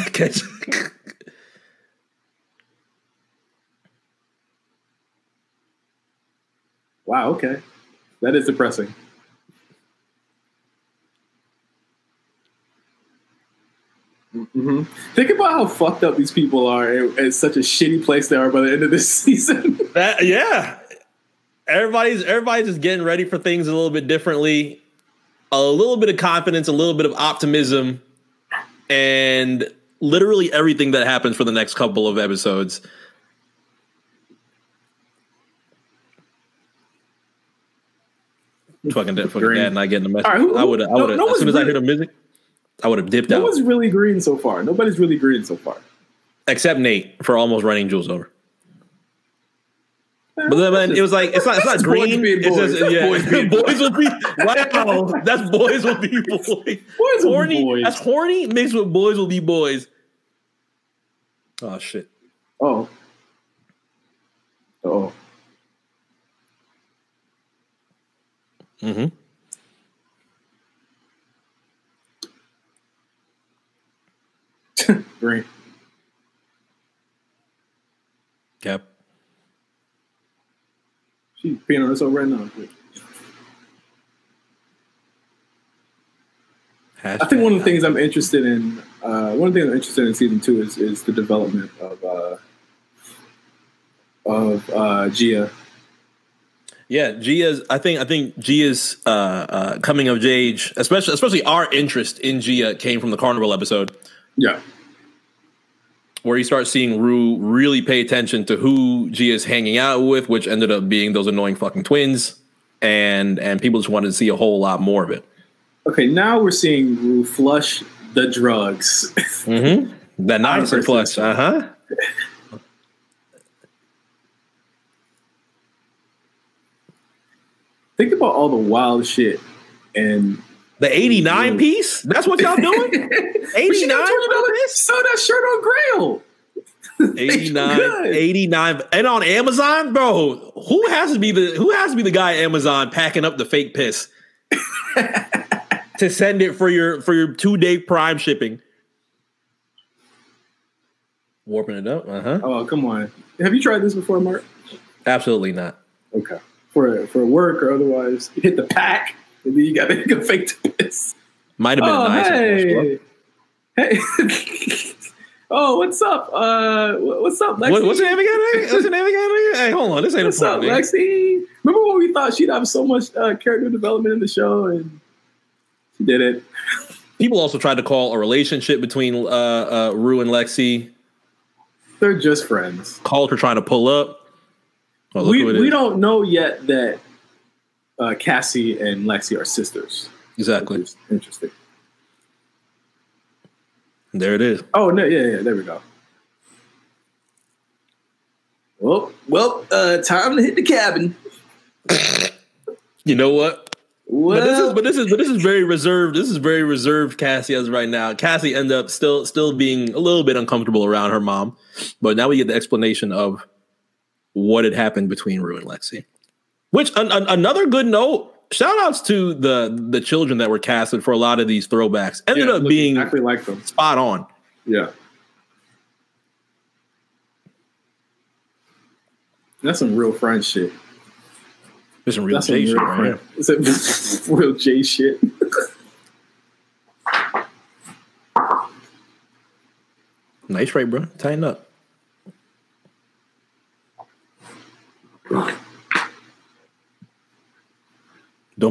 Okay. Wow. Okay, that is depressing. Hmm Think about how fucked up these people are, and, and such a shitty place they are by the end of this season. That yeah. Everybody's everybody's just getting ready for things a little bit differently. A little bit of confidence, a little bit of optimism, and literally everything that happens for the next couple of episodes. Fucking dead, fucking Green. dad, not getting the message. All right, who- I would have, I would have, no as soon as one's I hear the music, I would have dipped no out. one's really green so far. Nobody's really green so far. except Nate for almost running Jules over. But then it was like it's not it's not That's green. It's boys. just That's yeah, boys boys will be wow. That's boys will be boys. Boys will be horny. boys. That's horny mixed with boys will be boys. Oh shit. Oh. Oh. Mm-hmm. Green. Yep. She's peeing on herself right now. I think one of the things I'm interested in, uh, one of the things I'm interested in season two is is the development of uh, of uh, Gia. Yeah, Gia's. I think. I think Gia's uh, uh, coming of age, especially especially our interest in Gia, came from the Carnival episode. Yeah, where you start seeing Rue really pay attention to who G is hanging out with, which ended up being those annoying fucking twins, and and people just wanted to see a whole lot more of it. Okay, now we're seeing Rue flush the drugs. Mm-hmm. That nice and flush, uh huh. Think about all the wild shit and The eighty nine piece. That's what y'all doing. Eighty nine. Sell that shirt on Grail. 89, 89 and on Amazon, bro. Who has to be the who has to be the guy at Amazon packing up the fake piss to send it for your for your two day prime shipping? Warping it up, uh huh. Oh come on! Have you tried this before, Mark? Absolutely not. Okay. For for work or otherwise, hit the pack and then you got to go fake the piss. Might have been Oh nice. hey, hey. oh what's up? Uh, what's up, Lexi? What, what's your name again? What's your name again? Hey, hold on. This ain't a. What's up. Lexi? Remember when we thought she'd have so much uh, character development in the show, and she did it. People also tried to call a relationship between uh, uh, Rue and Lexi. They're just friends. Called her trying to pull up. Oh, we we is. don't know yet that uh, Cassie and Lexi are sisters. exactly. Interesting. There it is. Oh no, yeah, yeah, there we go. Well, well, uh, time to hit the cabin. You know what? Well, But this is but this is but this is very reserved. This is very reserved Cassie as right now. Cassie ended up still still being a little bit uncomfortable around her mom. But now we get the explanation of what had happened between Rue and Lexi. Which an, an- another good note. Shout outs to the the children that were casted for a lot of these throwbacks. Ended Yeah, up being exactly like them. spot on. Yeah. That's some real friend shit. There's some real That's some real shit right. It's a real J shit. Nice right, bro. Tighten up.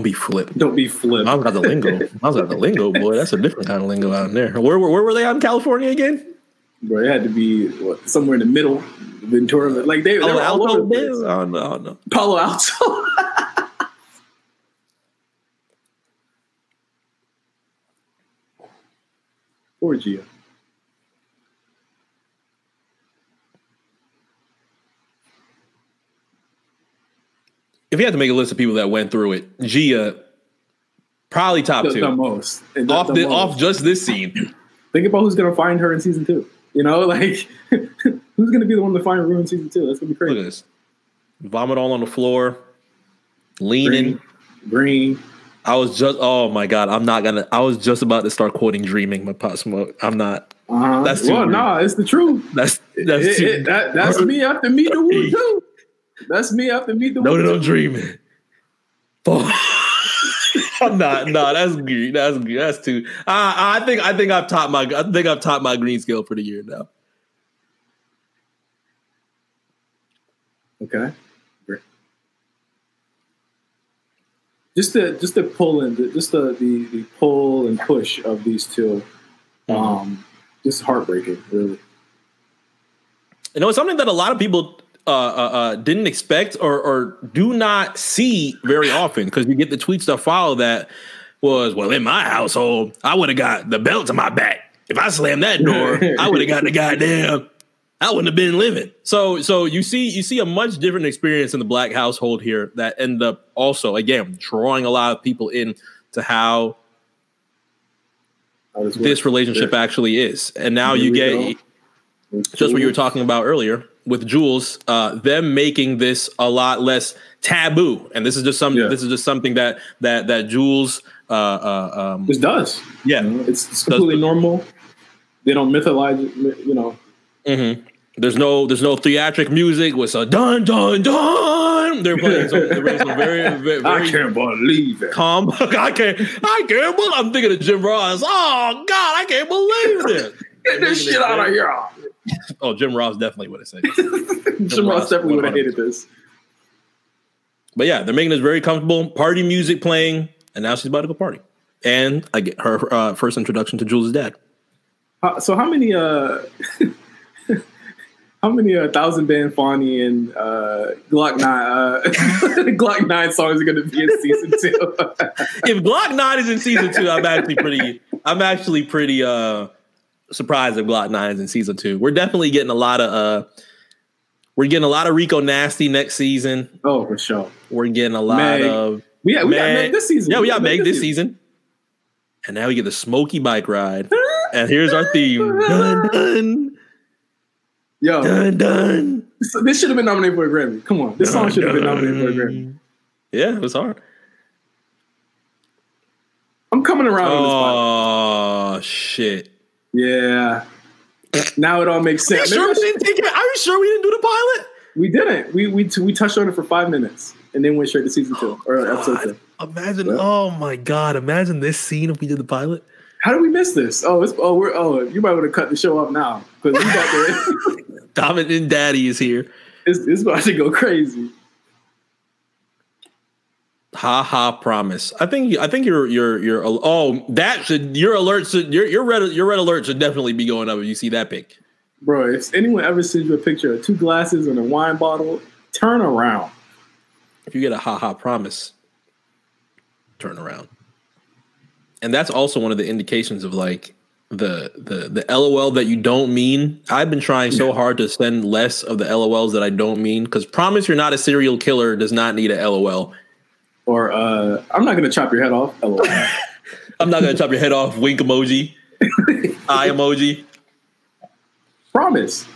Don't be flipped. Don't be flipped. I was at the lingo. I was got the lingo, boy. That's a different kind of lingo out there. Where, where, where were they out in California again? Bro, it had to be what, somewhere in the middle, Ventura. Like they, they Oh, were all over the place. Oh, no, oh, no. Palo Alto. or If you had to make a list of people that went through it, Gia, probably top The, two. the most. The- off, the the, most. off just this scene. Think about who's gonna find her in season two. You know, like who's gonna be the one to find Rue in season two? That's gonna be Look crazy. at this. Vomit all on the floor, leaning. Green. I was just, oh my God, I'm not gonna, I was just about to start quoting Dreaming my pot Smoke. I'm not. Uh-huh. That's too well, rude. nah, it's the truth. That's, that's It- it- that- that's me after me the woo too. That's me after meet the No, no, no, dreaming. I'm not. No, that's green. That's green. That's too. I I think I think I've topped my. I think I've topped my green scale for the year now. Okay. Just the just the pull and the, just the, the the pull and push of these 2 Mm-hmm. um, just heartbreaking, really. You know, it's something that a lot of people uh, uh, uh, didn't expect or, or do not see very often because you get the tweets that follow that was, well, in my household, I would have got the belt to my back. If I slammed that door, I would have got the goddamn. I wouldn't have been living. So, so you see, you see a much different experience in the black household here that end up also again drawing a lot of people in to how this relationship actually is. And now you get go. Just what you were talking about earlier with Jules, uh, them making this a lot less taboo, and this is just some. Yeah. This is just something that that that Jules, uh, uh, um, This does. yeah, It's, it's completely normal. They don't mythologize it, you know. mhm. There's no there's no theatric music with a dun dun dun. They're playing some, they're playing some very very, I can't believe it. calm. I can't I can't believe I'm thinking of Jim Ross. Oh God, I can't believe this. Get this shit out of here. Oh, Jim Ross definitely would have said. it. Jim Ross Ross, definitely would have hated this. But yeah, they're making this very comfortable. Party music playing, and now she's about to go party. And I get her uh, first introduction to Jules' dad. How- So how many uh how many uh, thousand band Fawny and uh, Glock nine uh, Glock nine songs are going to be in season two? If Glock Nine is in season two, I'm actually pretty. I'm actually pretty uh, surprised if Glock Nine is in season two. We're definitely getting a lot of. Uh, we're getting a lot of Rico Nasty next season. oh, for sure. We're getting a lot Meg. of. We, yeah, we got Meg. Meg this season. Yeah, we got Meg this season. And now we get the smoky bike ride. And here's our theme. Dun dun Yo, dun dun. this, this should have been nominated for a Grammy. Come on, this song should have been nominated for a Grammy. Yeah, it was hard. I'm coming around on this pilot. Oh shit! Yeah. Now it all makes Are you sense. sure we didn't take it? Are you sure we didn't do the pilot? we didn't. We we we touched on it for five minutes and then went straight to season two or episode two. Imagine! Yeah. Oh my god! Imagine this scene if we did the pilot. How did we miss this? Oh, it's oh we're oh you might want to cut the show off now because we got the Dominant Daddy is here. it's, it's about to go crazy. Ha ha! Promise. I think. I think you're you're you're oh that should your alert should your your red your red alert should definitely be going up if you see that pic. Bro, if anyone ever sends you a picture of two glasses and a wine bottle, turn around. If you get a ha ha promise, turn around. And that's also one of the indications of like the the the LOL that you don't mean. I've been trying so hard to send less of the LOLs that I don't mean because promise you're not a serial killer does not need a LOL. Or uh, I'm not gonna chop your head off. I'm not gonna chop your head off. Wink emoji, eye emoji. Promise.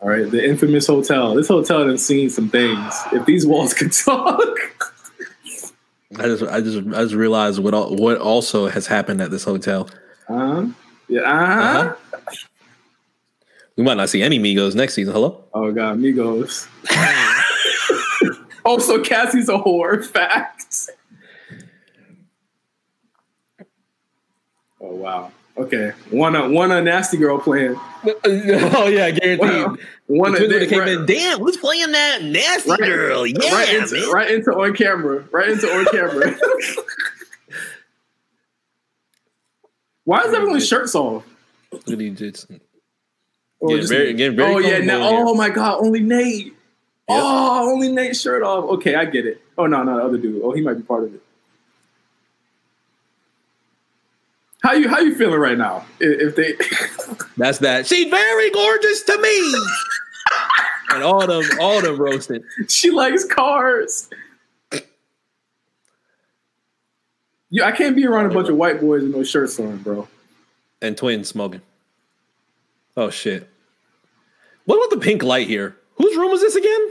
All right, the infamous hotel. This hotel has seen some things. If these walls could talk. I just, I just, I just realized what al- what also has happened at this hotel. Uh-huh. Yeah. Uh-huh. Uh-huh. We might not see any Migos next season. Hello. Oh god, Migos. Oh, so Cassie's a whore. Facts. Oh wow. Okay. One a one a nasty girl playing. oh yeah, guaranteed. One, uh, one The a, twins would've came right, in. Damn, who's playing that nasty Right. girl? Yeah, right into man. right into on camera. Right into on camera. Why is everyone's shirts off? Look at these dudes. Or Getting just- very- getting very oh yeah, now, oh my god, only Nate. Oh, only Nate's shirt off. Okay, I get it. Oh no, no, the other dude. Oh, he might be part of it. How you how you feeling right now? If if they That's that. She very gorgeous to me. and all them, all them roasted. she likes cars. Yeah, I can't be around a bunch of white boys with no shirts on, bro. And twins smoking. Oh shit. What about the pink light here? Whose room was this again?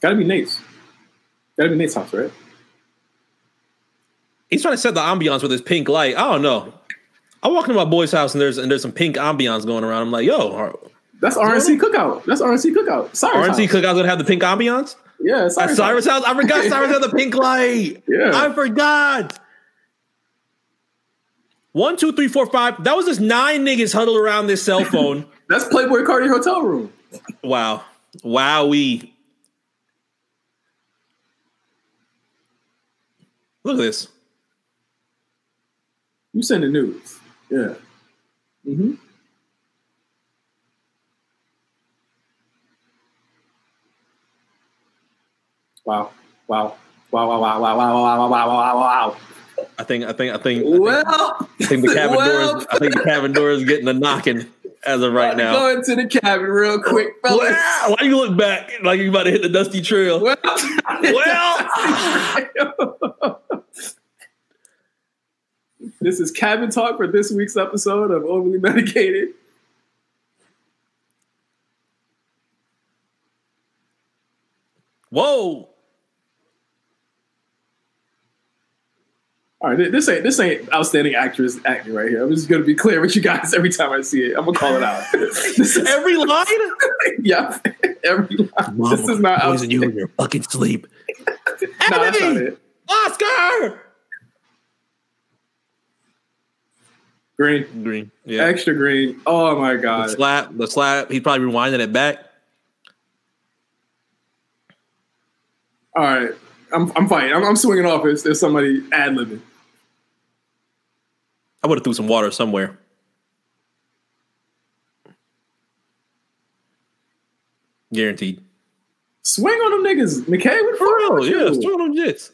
Gotta be Nate's. Gotta be Nate's house, right? He's trying to set the ambiance with his pink light. I don't know. I walk into my boy's house and there's and there's some pink ambiance going around. I'm like, yo, That's RNC cookout. That's RNC cookout. Cyrus RNC house. Cookout's gonna have the pink ambiance? Yeah, At Cyrus, Cyrus house. house? I forgot Cyrus had the pink light. Yeah. I forgot. One, two, three, four, five. That was just nine niggas huddled around this cell phone. That's Playboi Carti hotel room. wow. Wowee. Look at this. You send the news. Yeah. Mm-hmm. Wow. Wow. Wow, wow, wow, wow, wow, wow, wow, wow, wow, wow. I think I think I think I think, Well, I think the cabin well, doors I think the cabin door is getting a knocking as of right now. Go into the cabin real quick, fellas. Wow, why you look back like you about to hit the dusty trail? Well, Well. this is cabin talk for this week's episode of Overly Medicated. Whoa. All right, this ain't this ain't outstanding actress acting right here. I'm just gonna be clear with you guys every time I see it. I'm gonna call it out. this is Every line? yeah, every line. this is not poison you in your fucking sleep. No, that's not Ebony! it. Oscar! Green, Green. Yeah. extra green. Oh my The god. slap, the slap. He's probably rewinding it back. All right, I'm I'm fighting. I'm, I'm swinging off as there's somebody ad libbing. I would have threw some water somewhere. Guaranteed. Swing on them niggas, McKay. What For real, yeah. swing on them jits.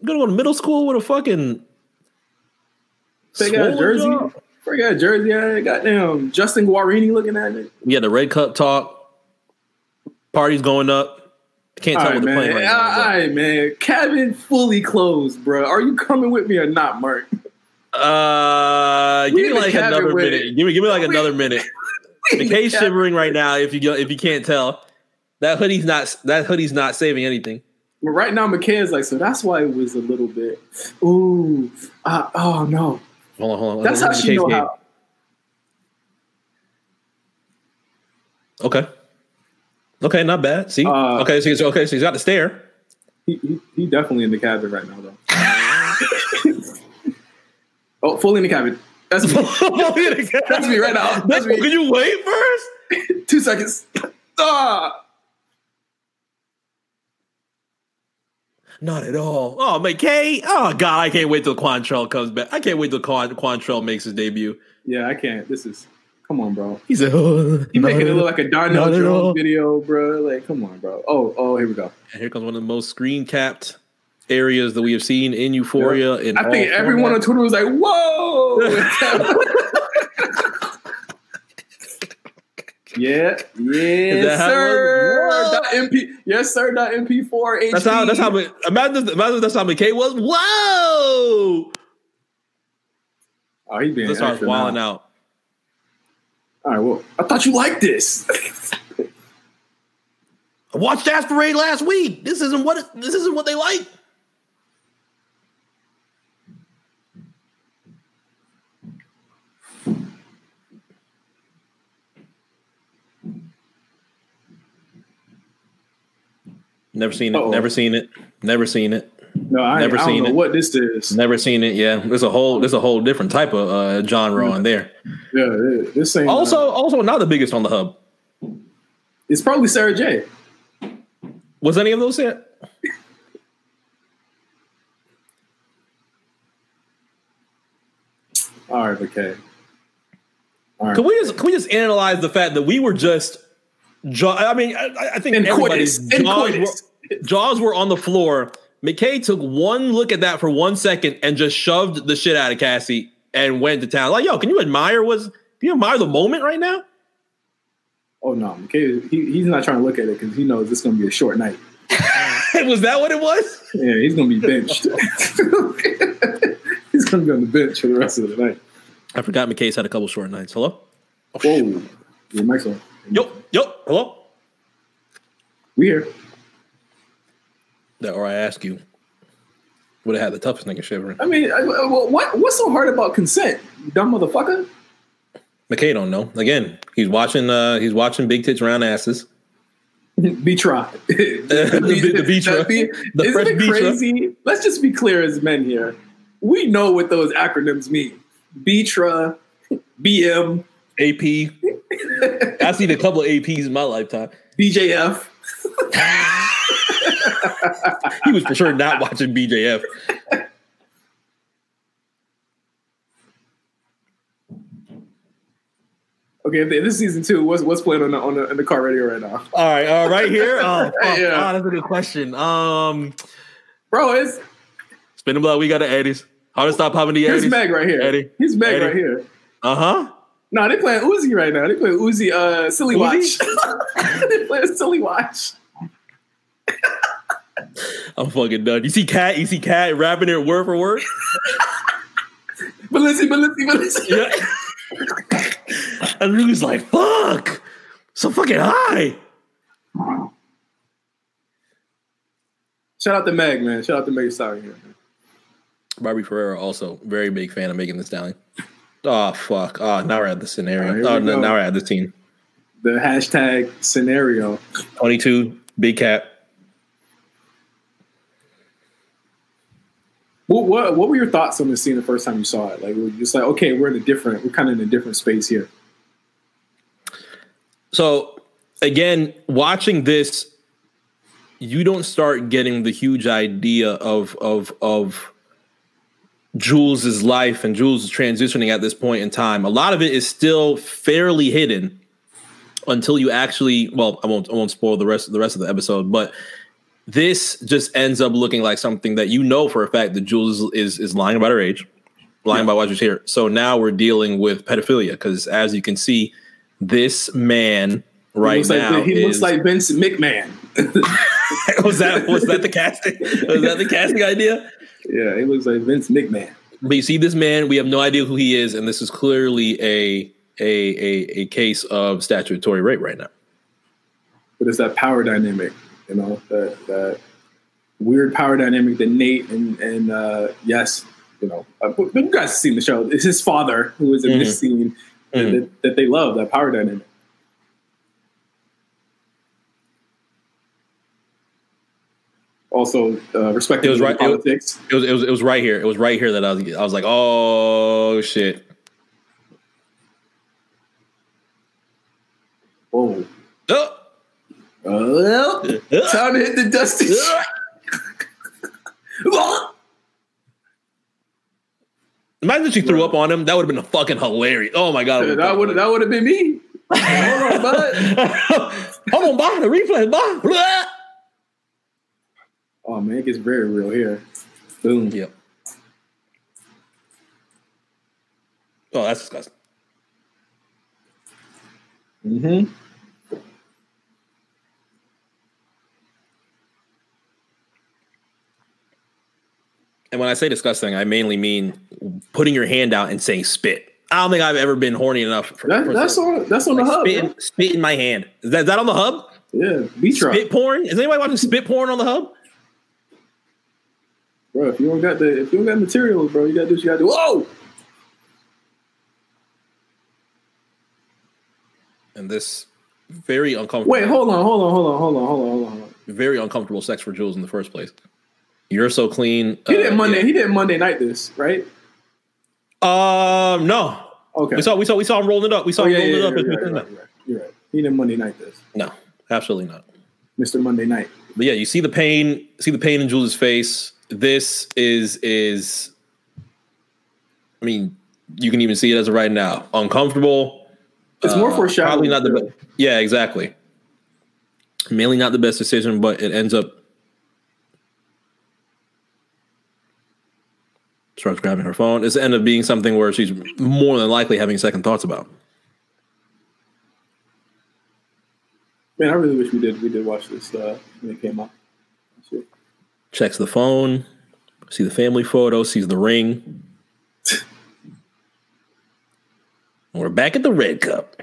I'm gonna go to middle school with a fucking They got a jersey. jaw. They got a jersey. Yeah, goddamn Justin Guarini looking at me. Had the red cup talk. Parties going up. Can't All tell right, what man. playing right All now. but- right, man. Cabin fully closed, bro. Are you coming with me or not, Mark? Uh, give me like another minute. it. Give me, give me like We- another minute. The McKay's shivering right now. If you if you can't tell, that hoodie's not that hoodie's not saving anything. But right now, McKay is like, so that's why it was a little bit. Ooh, uh, oh no. Hold on, hold on. That's how she know game. how. Okay. Okay, not bad. See, Uh, okay, so he's, okay, so he's got the stare. He, he, he definitely in the cabin right now, though. oh, fully in the cabin. That's me. That's me right now. That's me. Can you wait first? Two seconds. Ah. Not at all. Oh, McKay. Oh God, I can't wait till Quantrell comes back. I can't wait till Quan- Quantrell makes his debut. Yeah, I can't. This is. Come on, bro. He's like, oh, You not making it look like a Darnell not at all. Jones video, bro. Like, come on, bro. Oh, oh, here we go. And here comes one of the most screen capped areas that we have seen in Euphoria. In I think all everyone on. Twitter was like, "Whoa!" yeah, that yes, sir. MP, yes, sir. Dot MP4 HD. That's how. That's how. Imagine. Imagine that's how McKay was. Whoa! Oh, he's being This starts extra wilding out. All right, well, I thought you liked this. I watched Ass last week. This isn't what it, this isn't what they like. Never seen it. Uh-oh. Never seen it. Never seen it. No, I, Never I don't seen know it. what this is. Never seen it. Yeah, there's a whole there's a whole different type of uh, genre on there. Yeah, this ain't. Also, uh, also not the biggest on the hub. it's probably Sarah J. Was any of those it? All right, okay. All right. Can we just can we just analyze the fact that we were just jaw? I mean, I, I think In everybody's jaws were, jaws were on the floor. McKay took one look at that for one second and just shoved the shit out of Cassie and went to town. Like, yo, can you admire was? Can you admire the moment right now? Oh no, McKay, he, he's not trying to look at it because he knows it's going to be a short night. was that what it was? Yeah, he's going to be benched. he's going to be on the bench for the rest of the night. I forgot McKay's had a couple short nights. Hello. Whoa, your mic's on. Yo, yo, hello. We here. That, or I ask you, would have had the toughest nigga shivering. I mean, I, I- well, what what's so hard about consent, dumb motherfucker? McKay don't know. Again, he's watching. uh He's watching big tits round asses. Be tried. the Beatra. The Isn't fresh it crazy? Let's just be clear as men here. We know what those acronyms mean. Beatra, BM, AP. I've seen a couple of APs in my lifetime. BJF. He was for sure not watching BJF. Okay, this season two, what's what's playing on the on the, on the car radio right now, All right, uh, right here. Oh. Yeah. Ah, that's a good question. Um, bro? It's spin the blood. We got the Eddies. How to stop popping the here's Eddies? Meg right here. Eddie. Here's Meg Eddie. right here. Uh huh. No, they playing Uzi right now. They playing Uzi, uh, Silly Uzi? Watch. they playing Silly Watch. I'm fucking done. You see Kat? You see Kat rapping it word for word? Melissa, Melissa, Melissa. Yeah. and was like, "Fuck, so fucking high." Shout out to Meg, man. Shout out to Meg Stallion here. Man. Barbie Ferreira also very big fan of Megan Thee Stallion. Oh fuck! Oh, now we're at the scenario. Here oh, we now we're at the team. The hashtag scenario. Twenty-two, big cat. What, what what were your thoughts on this scene the first time you saw it? Like, were you just like, okay, we're in a different, we're kind of in a different space here. So again, watching this, you don't start getting the huge idea of of of Jules's life and Jules' transitioning at this point in time. A lot of it is still fairly hidden until you actually. Well, I won't I won't spoil the rest the rest of the episode, but this just ends up looking like something that you know for a fact that Jules is is, is lying about her age, lying about what she's here. So now we're dealing with pedophilia because, as you can see, this man He right like, now he is, looks like Vince McMahon. was that was that the casting? Was that the casting idea? yeah, he looks like Vince McMahon. But you see this man, we have no idea who he is, and this is clearly a a a, a case of statutory rape right now. But it's that power dynamic, you know, that that weird power dynamic that Nate and and uh, yes, you know, uh, but you guys have seen the show. It's his father who is in this scene that, Mhm. that, that they love that power dynamic. Also, uh, respecting It was right- politics. It was, it was it was right here. It was right here that I was I was like, oh shit. Whoa. Oh. Well, time to hit the dusty. Imagine if she threw up on him. That would have been a fucking hilarious. Oh my god. that would that would have been me. Hold on, bud. Hold on, bye. The reflex, bye. Oh man, it gets very real here. Boom. Yep. Oh, that's disgusting. Mm-hmm. And when I say disgusting, I mainly mean putting your hand out and saying spit. I don't think I've ever been horny enough for, That, for that's on that's on the hub. spit, in, spit in my hand. Is that, is that on the hub? Yeah, truck. Spit porn? Is anybody watching spit porn on the hub? Bro, if you don't got the if you don't got materials, bro, you gotta do what you gotta do. Whoa! And this very uncomfortable. Wait, hold on, hold on, hold on, hold on, hold on. Hold on. very uncomfortable sex for Jules in the first place. You're so clean. He did uh, Monday. yeah. He did Monday night. This right? Um, no. Okay. We saw we saw we saw him rolling it up. We saw Oh, him yeah, rolling yeah, it up. you're, right, right, you're right. You're right. He did Monday night. This No, absolutely not. Mr. Monday night. But yeah, you see the pain, see the pain in Jules' face. This is is I mean, you can even see it as of right now. Uncomfortable. It's more Uh, foreshadowing. Probably not the best. Yeah, exactly. Mainly not the best decision, but it ends up starts grabbing her phone. It's end up being something where she's more than likely having second thoughts about. Man, I really wish we did. We did watch this uh, when it came out. Checks the phone, see the family photo, sees the ring. We're back at the red cup.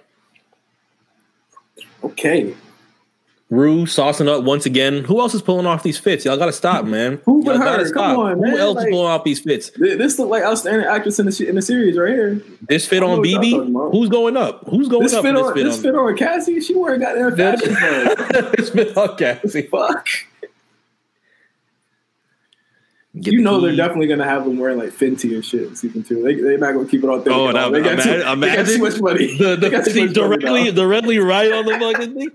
Okay. Rue saucing up once again. Who else is pulling off these fits? Y'all gotta stop, man. Who but her? stop. Come on, Who man. else Like- is pulling off these fits? Th- This look like outstanding actress in the in the series right here. This fit on BB? Who's going up? Who's going This up? fit on this fit on Cassie. She wearing goddamn fashion. this fit on Cassie. Fuck. Get You the know they're definitely gonna have them wearing like Fenty and shit in season two. They they're not gonna keep it on. Oh, thin. no, they, got too, imagine- they got too much money. the, They the, got too much money directly now. directly right on the fucking thing.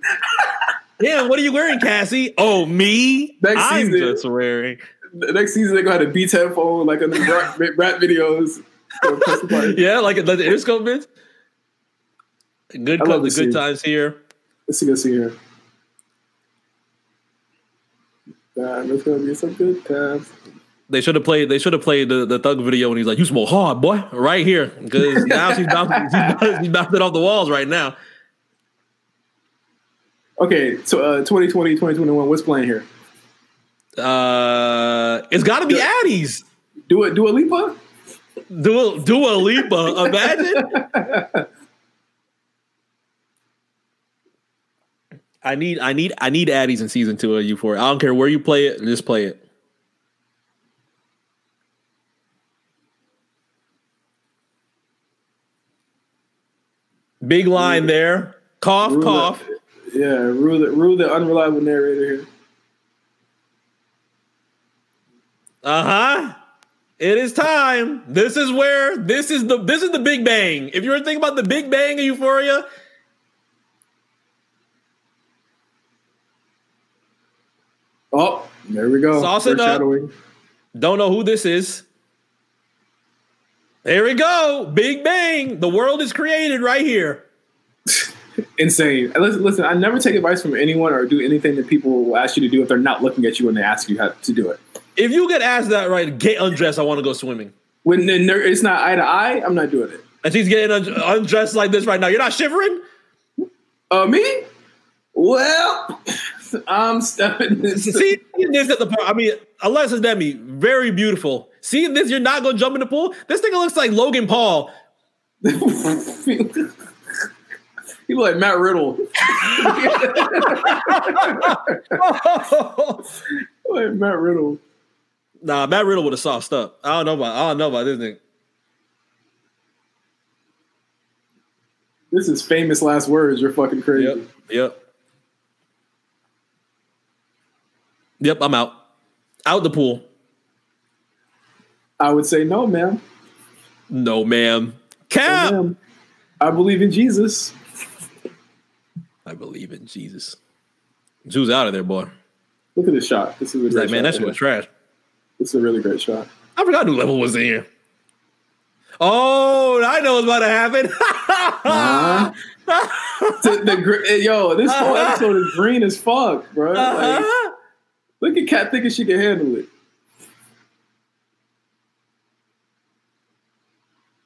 Yeah, what are you wearing, Cassie? Oh, me? Next I'm season. just wearing. Next season they're gonna have a beat headphone like on the rap, rap videos. for Christmas party. Yeah, like the Interscope bits. Good, the good times here. Let's see. Let's see here. God, there's gonna be some good times. They should have played. They should have played the, the thug video when he's like, "You smoke hard, boy," right here, because now she's bouncing, she's, bouncing, she's bouncing off the walls right now. Okay, so uh, 2020, 2021, what's playing here? Uh, it's got to be Addie's. Do it, do a Lipa? Dua, Dua Lipa. Imagine. I need, I need, I need Addie's in season two of Euphoria. I don't care where you play it, just play it. Big line there. Cough, cough. Yeah, rule the, rule the unreliable narrator here. Uh huh. It is time. This is where this is the this is the Big Bang. If you were thinking about the Big Bang of Euphoria, Oh, there we go. Sauce it up. Don't know who this is. There we go. Big Bang. The world is created right here. Insane. Listen, listen, I never take advice from anyone or do anything that people will ask you to do if they're not looking at you when they ask you how to do it. If you get asked that right, get undressed. I want to go swimming. When it's not eye to eye, I'm not doing it. And she's getting un- undressed like this right now. You're not shivering? Uh, me? Well, I'm stepping this. See this at the part. I mean, Alexa Demie, very beautiful. See this, you're not gonna jump in the pool. This thing looks like Logan Paul. Look like Matt Riddle. like Matt Riddle. Nah, Matt Riddle would have sauced up. I don't know about. I don't know about this thing. This is famous last words. You're fucking crazy. Yep. Yep. Yep. I'm out. Out the pool. I would say no, ma'am. No, ma'am. No, Cap. ma'am. I believe in Jesus. I believe in Jesus. Drew's out of there, boy. Look at this shot. This is a like, man, that shit was trash. This is a really great shot. I forgot who level was in here. Oh, I know what's about to happen. Uh-huh. the, the, eh, yo, this whole Uh-huh. episode is green as fuck, bro. Uh-huh. look at Kat thinking she can handle it.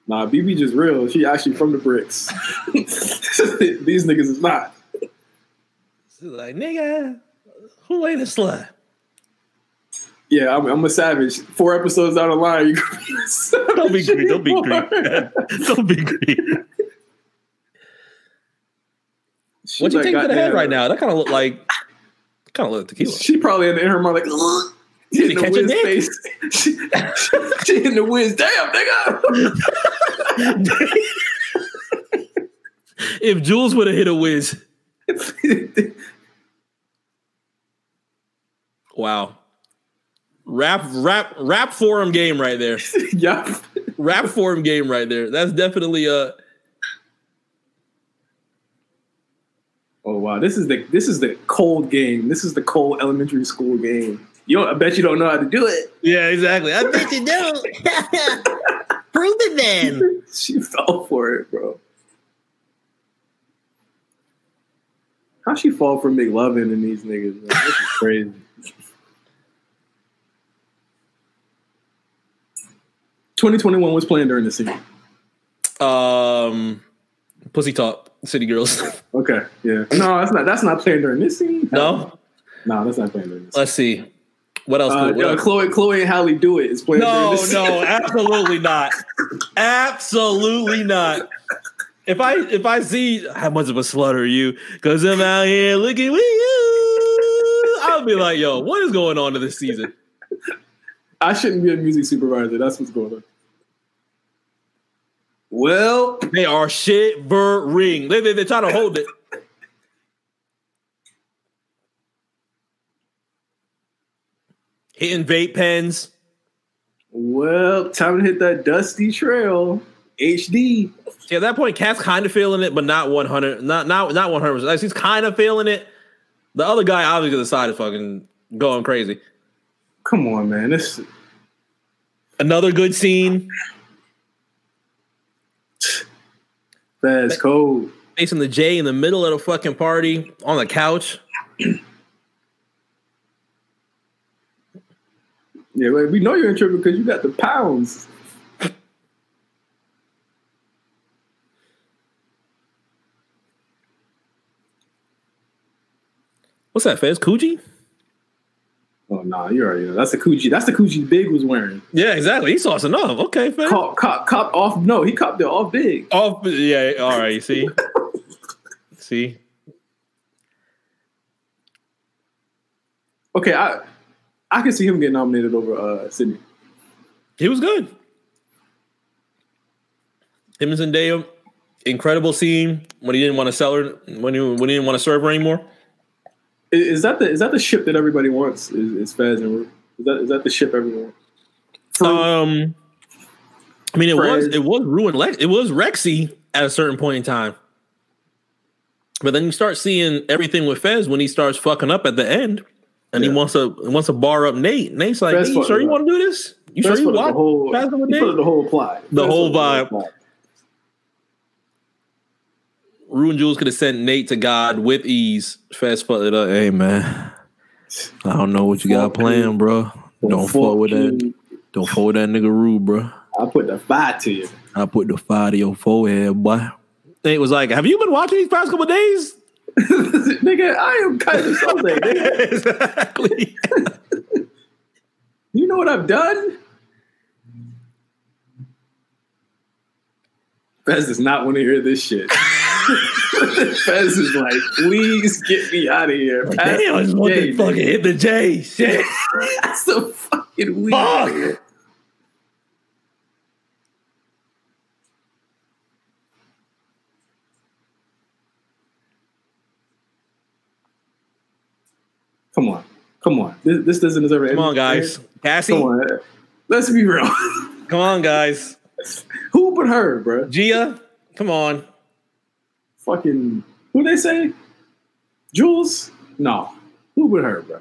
Nah, BB just real. She actually from the bricks. These niggas is not. She's like, nigga, who ain't a slut? Yeah, I'm, I'm a savage. Four episodes out of line, you Don't be green. Don't be green. Don't be green. What you like take to the head right now? That kind of look like kind of look like tequila. She probably in, in her mind like, "Ugh." She in the catch a Wiz face. She, she in the whiz. Damn, nigga. If Jules would have hit a whiz, wow. Rap, rap, rap forum game right there. yeah. Rap forum game right there. That's definitely a. Oh wow, this is the this is the cold game. This is the cold elementary school game. You don't, I bet you don't know how to do it. Yeah, exactly. I bet you do. Prove it then. She fell for it, bro. How she fall for McLovin and these niggas? Man? This is crazy. Twenty twenty one was playing during the scene. Um, pussy talk, city girls. Okay, yeah. No, that's not. That's not playing during this scene. no, no, that's not playing during this. let's see. What else? Uh, what yo, else? Chloe, Chloe and Halle do it. Is playing during No, no, scene. absolutely not. Absolutely not. If I if I see how much of a slut are you, because I'm out here looking with you, I'll be like, yo, what is going on to this season? I shouldn't be a music supervisor. That's what's going on. Well, They are shivering. They they they're trying to hold it. Hitting vape pens. well, time to hit that dusty trail. HD. See, at that point, Kat's kind of feeling it, but not one hundred, not not not one hundred percent. He's kind of feeling it. The other guy, obviously, the side is fucking going crazy. Come on, man. This Another good scene. That's code. Facing the J in the middle of the fucking party on the couch. Yeah, well, we know you're in trouble because you got the pounds. What's that, Fez? Coogi? Oh no, you already know. That's the Coogi. That's the Coogi Big was wearing. Yeah, exactly. He saw us enough. Okay, Fez. Cop, cop, cop off. No, he copped it off big. Off. Yeah. All right. You see. see. Okay, I I can see him getting nominated over uh Sydney. He was good. Him and Zendaya, incredible scene when he didn't want to sell her, when he, when he didn't want to serve her anymore. Is, that the is that the ship that everybody wants? Is, is Fez and Rue? Is that is that the ship everyone? For- Um, I mean, it was Fred. it was ruined. Lex, it was Rexy at a certain point in time, but then you start seeing everything with Fez when he starts fucking up at the end, and he wants to wants to bar up Nate. Nate's like, Fez hey, "You sure you want to do this? You Fez sure you want the whole with he put Nate?" the whole plot. The whole vibe. Plot. Ruin Jules could have sent Nate to God with ease. Fast fucked it up. Hey man, I don't know what you got Fuck planned, you. bro. Don't Fuck fuck with that. Don't fuck with that nigga rude, bro. I put the fight to you. I put the fire to your forehead, boy. Nate was like, "Have you been watching these past couple days?" nigga, I am kind of Sunday. Nigga. exactly. You know what I've done? Fez does not want to hear this shit. Fez is like, please get me out of here. Pass Damn, I just want to fucking hit the J. Shit. That's so fucking weird. Fuck. nigga. Come on. Come on. This, this doesn't deserve Come on, guys. Cassie, Come on. Let's be real. come on, guys. Who but her, bro? Gia, come on. Fucking who they say? Jules? No. Who but her, bro?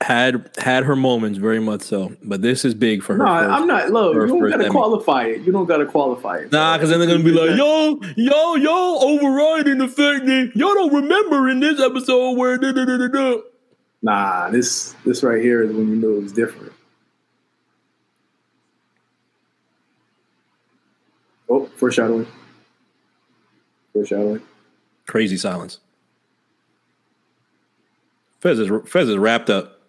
Had had her moments, very much so. But this is big for her. No, first. I'm not low. her You don't gotta Emmy. qualify it. You don't gotta qualify it. Nah, because then they're gonna be like, yo, yo, yo, overriding the fact that y'all don't remember in this episode where da da da da da. Nah, this this right here is when you know it's different. Oh, foreshadowing. Foreshadowing. Crazy silence. Fez is Fez is wrapped up.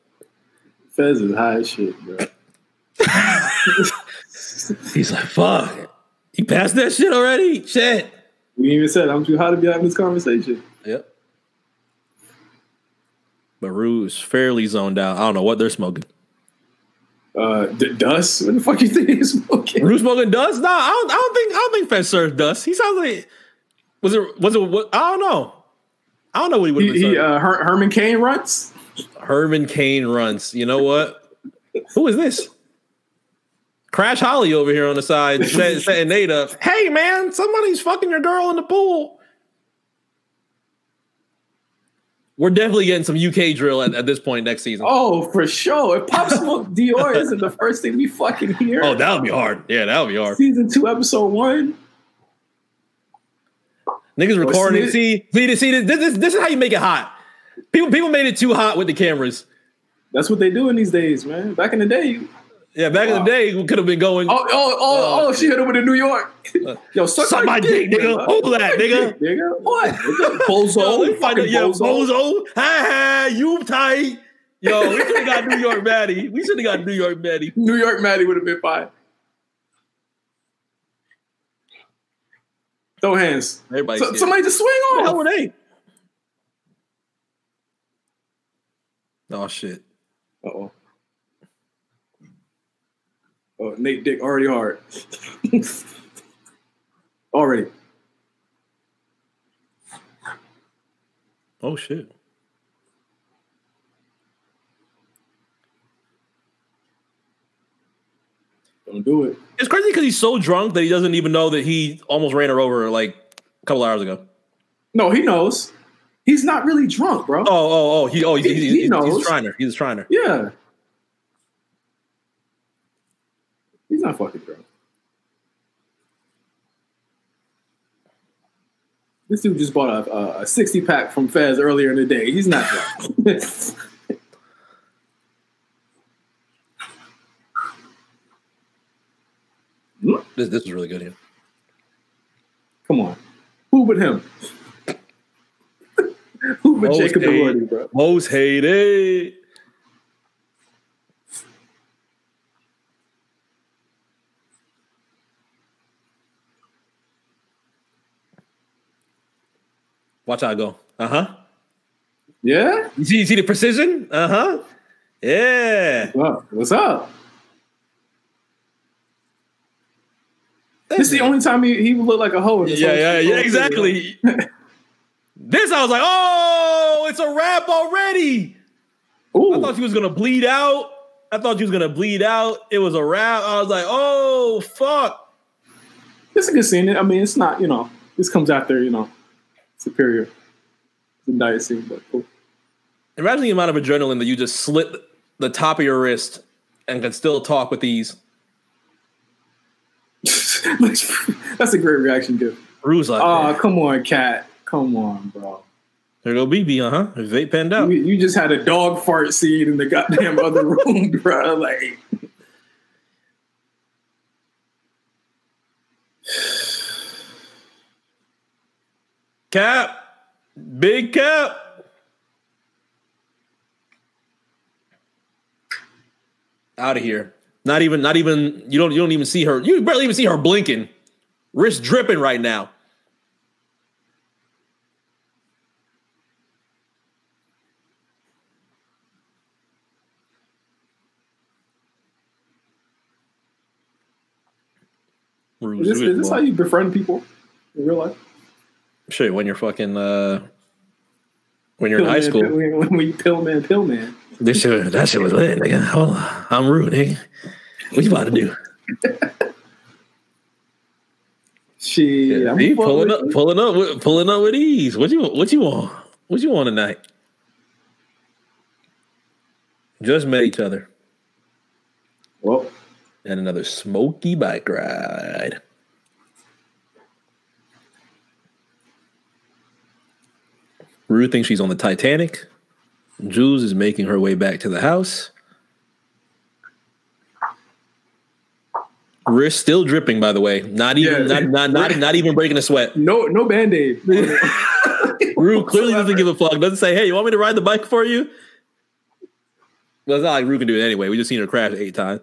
Fez is high as shit, bro. He's like, fuck. You passed that shit already? Shit. We even said I'm too hot to be having this conversation. Yep. But Rue's fairly zoned out. I don't know what they're smoking. Uh, d- dust. What the fuck you think he's smoking? Rue smoking dust? No, I don't. I don't think. I don't think Fed served dust. He sounds like. Was it? Was it? What? I don't know. I don't know what he would He, he uh, Her- Herman Cain runs. Herman Cain runs. You know what? Who is this? Crash Holly over here on the side set, setting Nate up. Hey man, somebody's fucking your girl in the pool. We're definitely getting some UK drill at, at this point next season. Oh, for sure. If Pop Smoke Dior isn't the first thing we fucking hear. Oh, that'll be hard. Yeah, that'll be hard. season two, episode one. Niggas recording. see See, see, see, this, this, this is how you make it hot. People, people made it too hot with the cameras. That's what they do in these days, man. Back in the day, you- Yeah, back in the day, we could have been going. oh, oh, oh, Oh, oh, she hit over to New York. Yo, suck, Suck my dick, nigga. Hold that, nigga. nigga. What? Yo, Bozo. let me find fucking yeah, bozo. bozo. Ha ha, you tight. Yo, we should have got New York Maddy. We should have got New York Maddy. New York Maddy would have been fine. Throw hands. Everybody, So, somebody just swing on. How were they? Oh shit! Uh-oh. Oh, Nate Dick already hard. already. Oh shit! Don't do it. It's crazy because he's so drunk that he doesn't even know that he almost ran her over like a couple hours ago. No, he knows. He's not really drunk, bro. Oh, oh, oh! He, oh, he's, He- he's, he he's, he's knows. trying her. He's trying her. Yeah. He's not fucking drunk. This dude just bought a, a, a 60 pack from Fez earlier in the day. He's not drunk. This, this is really good here. Come on. Who but him? Who but Most Jacob Elordi, bro? Most hated. Watch how I go. Uh huh. Yeah? You see, you see the precision? Uh huh. Yeah. Well, what's up? This is the only time he, he would look like a hoe. in this Yeah, yeah, yeah, exactly. this, I was like, oh, it's a wrap already. Ooh. I thought she was gonna bleed out. I thought she was gonna bleed out. It was a wrap. I was like, oh, fuck. It's a good scene. I mean, it's not, you know, this comes after, you know, Superior. The diet scene, but cool. Imagine the amount of adrenaline that you just slit the top of your wrist and can still talk with That's a great reaction, dude. Rue's like, Oh, come on, cat. Come on, bro. there go BB, uh huh. Vape penned out. You, you just had a dog fart scene in the goddamn other room, bro. Like, Cap, big cap. Out of here. Not even, not even. You don't, you don't even see her. You barely even see her blinking. Wrist dripping right now. is this, is this how you befriend people in real life? Shit, when you're fucking, uh, when you're in high man, school. pill- when, we pill man, pill man. This shit, that shit was lit, nigga. Hold on. I'm rude, nigga. What you about to do? Shit, I'm pulling up, you. pulling up, with- pulling up with ease. What you, what you want? What you want tonight? Just met each other Well, and another smoky bike ride. Rue thinks she's on the Titanic. Jules is making her way back to the house. Wrist still dripping, by the way. Not even, Yeah. not, not, not, not even breaking a sweat. no, no band aid. Rue clearly doesn't give a fuck. Doesn't say, "Hey, you want me to ride the bike for you?" Well, it's not like Rue can do it anyway. We just seen her crash eight times.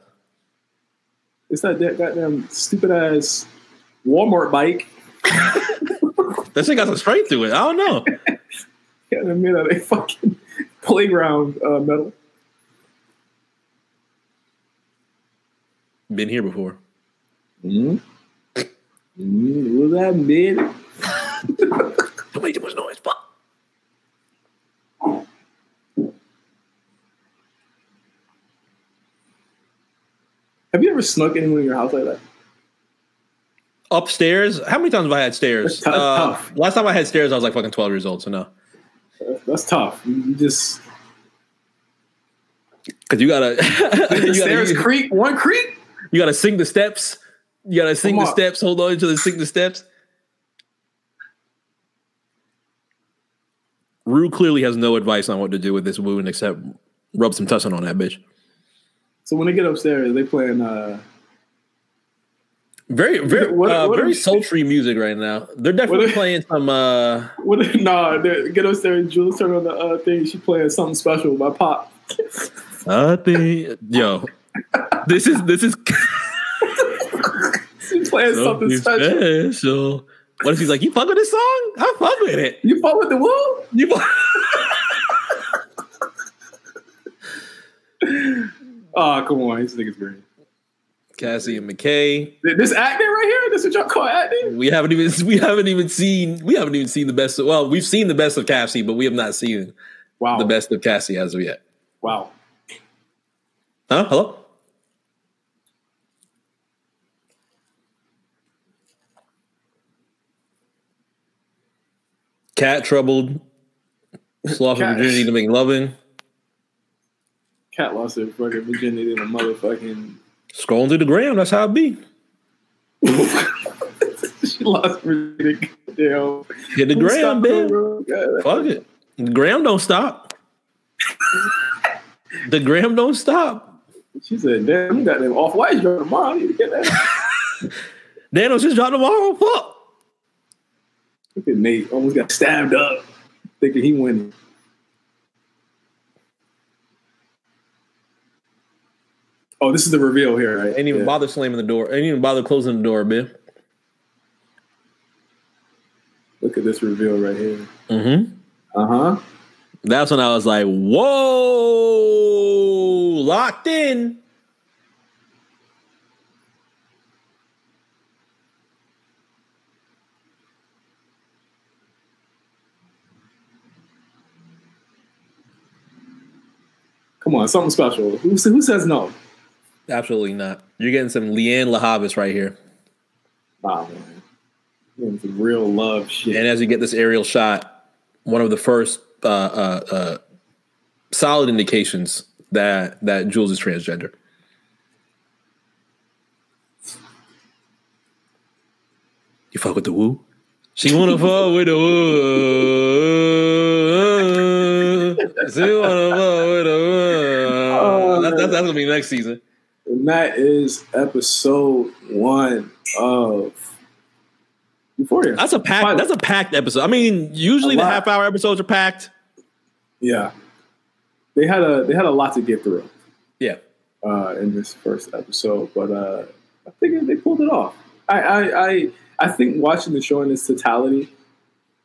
It's that, that goddamn stupid ass Walmart bike. That shit got some strength to it. I don't know. Yeah, they're made out of a fucking playground uh, metal. Been here before. Mm-hmm. Mm-hmm. Was that mid? Don't make too much noise. Fuck. Have you ever snuck anyone in your house like that? Upstairs. How many times have I had stairs? Tough- Uh, tough. last time I had stairs, I was like fucking twelve years old. So no, That's tough. You just because you gotta you stairs gotta, creak, one creak. you gotta sing the steps. You gotta sing the steps. Hold on to the sing the steps. Rue clearly has no advice on what to do with this wound except rub some tussin on that bitch. So when they get upstairs, they playing. Uh, Very, very, What- uh, what very are- sultry music right now. They're definitely What are- playing some. uh what? Nah, they get upstairs. Jules turn on the uh, thing. She playing something special by Pop. I think, yo, this is this is She playing something special. special. What if he's like, you fuck with this song? I fuck with it. You fuck with the woo? You fuck- Oh, come on, this nigga's great. Cassie and McKay. This acting right here. This is what y'all call acting. We haven't even we haven't even seen we haven't even seen the best. Of, well, we've seen the best of Cassie, but we have not seen Wow. the best of Cassie as of yet. Wow. Huh? Hello. Kat troubled. Sloth of Kat. virginity to make loving. Kat lost her fucking virginity in a motherfucking. Scrolling through the gram. That's how it be. she lost virginity. Damn. Hit the Who gram, man. Fuck it. The gram don't stop. the gram don't stop. She said, "Damn, you got them off white drop tomorrow. I need to get that." Daniels just dropped tomorrow. Fuck. Look at Nate. Almost got stabbed up, thinking he winning. Oh, this is the reveal here, right? Ain't even Yeah. bother slamming the door. Ain't even bother closing the door, man. Look at this reveal right here. Mm-hmm. Uh huh. That's when I was like, whoa, locked in. Come on, something special. Who, who says no? Absolutely not. You're getting some Leanne Lahavis right here. Nah, man. Some real love shit. And as you get this aerial shot, one of the first uh, uh, uh, solid indications that that Jules is transgender. You fuck with the woo? She wanna fuck with the woo. She wanna fuck with the woo. Oh, That- that's, that's gonna be next season. And that is episode one of Euphoria. That's a packed. That's a packed episode. I mean, usually the half hour episodes are packed. yeah. They had a they had a lot to get through Yeah. uh, in this first episode, but uh, I think they pulled it off. I, I I I think watching the show in its totality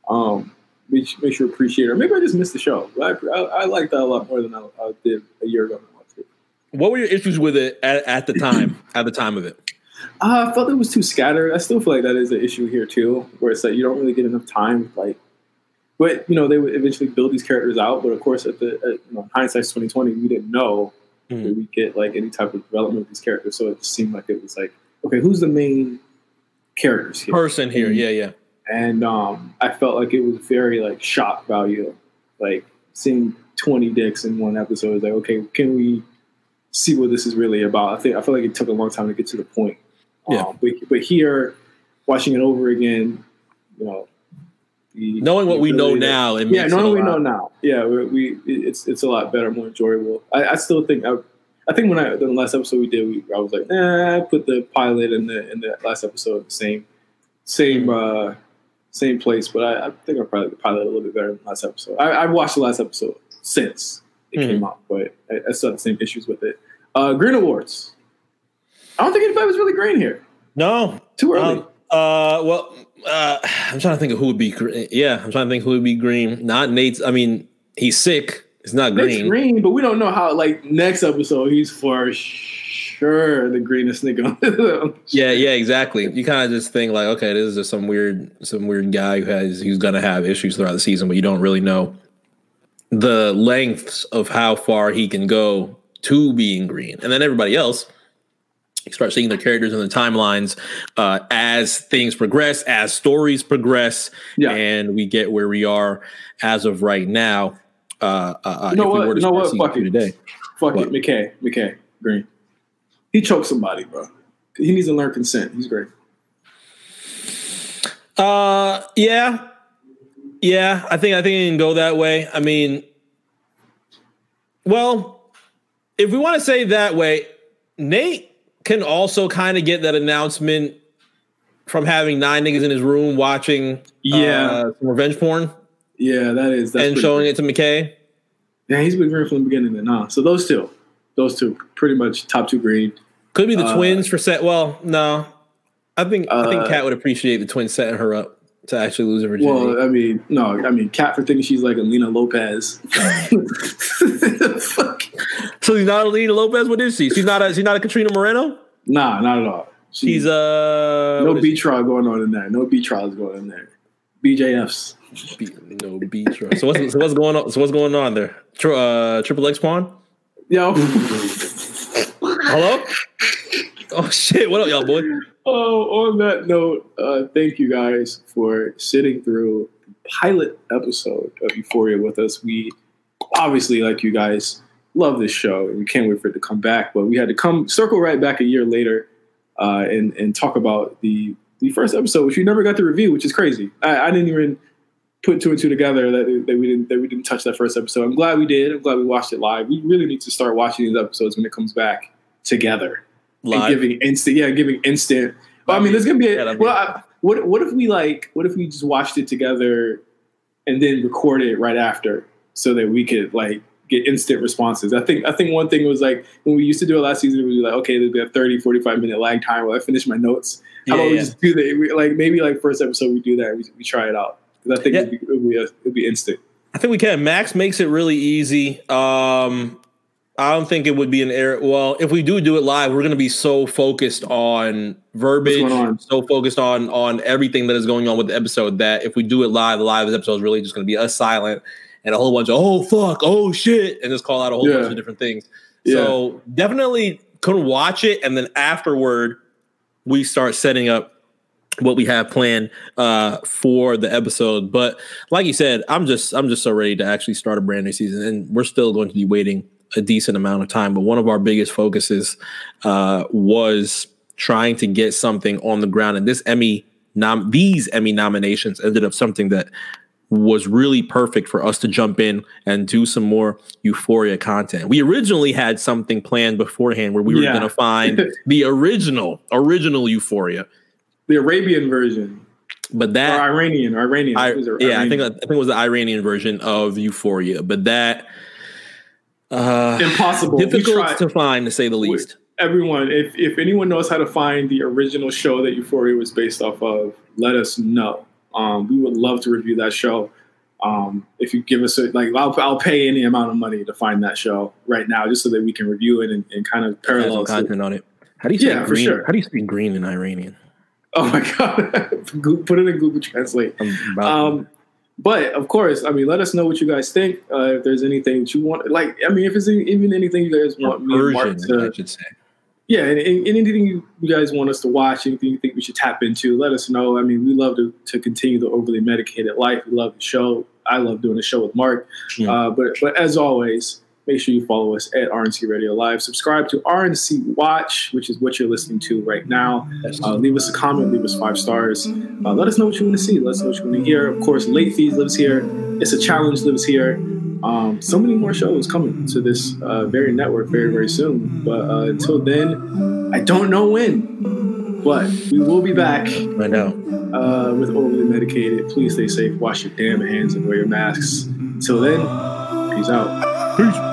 um, makes, makes you appreciate it. Or maybe I just missed the show. I, I, I like that a lot more than I, I did a year ago. when I watched it. What were your issues with it at, at the time? at the time of it, Uh, I felt it was too scattered. I still feel like that is an issue here too, where it's like you don't really get enough time. Like, but you know they would eventually build these characters out. But of course, at the at, you know, hindsight's twenty twenty, we didn't know Mhm. that we get like any type of development of these characters. So it just seemed like it was like, okay, who's the main characters here? person here, yeah, yeah. and um, I felt like it was very like shock value, like seeing twenty dicks in one episode. Was like, okay, can we see what this is really about? I think I feel like it took a long time to get to the point. Yeah. Um, but but here, watching it over again, you know, the, Knowing what we know now, it yeah, knowing we know now, yeah, we, we it's it's a lot better, more enjoyable. I, I still think I, I think when I the last episode we did, we, I was like, nah, I put the pilot and the in the last episode the same same uh same place, but I, I think I probably the pilot a little bit better than the last episode. I, I watched the last episode since it Mhm. came out, but I, I still have the same issues with it. Uh, Green Awards. I don't think anybody was really green here. No, Too early. Um, uh, well, Uh, I'm trying to think of who would be. Green. Yeah, I'm trying to think who would be green. Not Nate's. I mean, he's sick. It's not Nate's green. green, but we don't know how. Like next episode, he's for sure the greenest nigga. yeah, yeah, exactly. You kind of just think like, okay, this is just some weird, some weird guy who has who's gonna have issues throughout the season, but you don't really know the lengths of how far he can go to being green, and then everybody else you start seeing their characters in the timelines uh, as things progress, as stories progress, Yeah. and we get where we are as of right now. Uh, uh, You know we what? to You know what? Fuck it. today. Fuck What? it, McKay, McKay, green. He choked somebody, bro. He needs to learn consent. He's great. Uh, yeah, yeah. I think I think it can go that way. I mean, well, if we want to say that way, Nate can also kind of get that announcement from having nine niggas in his room watching, Yeah. uh, some revenge porn Yeah, that is. And showing good. it to McKay. Yeah, he's been green from the beginning. Then, nah. So those two, those two, pretty much top two green. Could be the Uh, twins for set. Well, no, I think I think Uh, Kat would appreciate the twins setting her up to actually lose her virginity. Well, I mean, no, I mean, Kat for thinking she's like Alina Lopez. Fuck. so she's not a Lena Lopez. What is she? She's not a she's not a Katrina Moreno. Nah, not at all. She- She's uh no B trial going on in there. No B trials going in there. BJFs. B, no B trial. So what's so what's going on? So what's going on there? Tri- uh, Triple X Pawn. Yo. Hello. Oh shit! What up, y'all boy? Oh, on that note, uh, thank you guys for sitting through the pilot episode of Euphoria with us. We obviously, like you guys, love this show and we can't wait for it to come back. But we had to come circle right back a year later uh, and and talk about the the first episode, which we never got to review, which is crazy. I, I didn't even put two and two together that, that we didn't that we didn't touch that first episode. I'm glad we did. I'm glad we watched it live. We really need to start watching these episodes when it comes back together and Live. giving instant, yeah, giving instant. Well, I mean, there's gonna be. A, well, I, what what if we like? What if we just watched it together and then recorded it right after, so that we could like get instant responses? I think I think one thing was like when we used to do it last season, we were like, okay, there'll be a 30, 45 minute lag time while I finish my notes. How Yeah, about we just do that? We, like maybe like first episode we do that. We, we try it out because I think Yeah. it'd, be, it'd, be a, it'd be instant. I think we can. Max makes it really easy. Um, I don't think it would be an error. Well, if we do do it live, we're going to be so focused on verbiage, on? so focused on on everything that is going on with the episode that if we do it live, the live episode is really just going to be us silent and a whole bunch of oh fuck, oh shit, and just call out a whole Yeah. bunch of different things. So definitely can watch it, and then afterward, we start setting up what we have planned uh for the episode but like you said i'm just i'm just so ready to actually start a brand new season and we're still going to be waiting a decent amount of time but one of our biggest focuses uh was trying to get something on the ground. And this emmy nom these emmy nominations ended up something that was really perfect for us to jump in and do some more euphoria content. We originally had something planned beforehand where we were Yeah. going to find the original original euphoria. The Arabian version. But or that Iranian, Iranian. I, yeah, I think I think it was the Iranian version of Euphoria, but that uh, impossible. Difficult to find to say the least. everyone, if if anyone knows how to find the original show that Euphoria was based off of, let us know. Um, we would love to review that show. Um, if you give us a like, I'll, I'll pay any amount of money to find that show right now, just so that we can review it and, and kind of parallel. content on it. How do you say Yeah, for green? sure. How do you speak green in Iranian? Oh my god! Put it in Google Translate. Um, but of course, I mean, let us know what you guys think. Uh, if there's anything that you want, like, I mean, if it's any- even anything you guys want me and Mark to, I should say. yeah, and, and anything you, you guys want us to watch, anything you think we should tap into, let us know. I mean, we love to, to continue the overly medicated life. We love the show. I love doing the show with Mark. Yeah. Uh, but but as always, make sure you follow us at RNC Radio Live. Subscribe to RNC Watch, which is what you're listening to right now. Uh, leave us a comment, leave us five stars. Uh, let us know what you want to see. Let us know what you want to hear. Of course, Late Fees lives here. It's a challenge lives here. Um, so many more shows coming to this uh, very network very very soon. But uh, until then, I don't know when, but we will be back I know. uh, with overly medicated. Please stay safe. Wash your damn hands and wear your masks. Until then, peace out. Peace.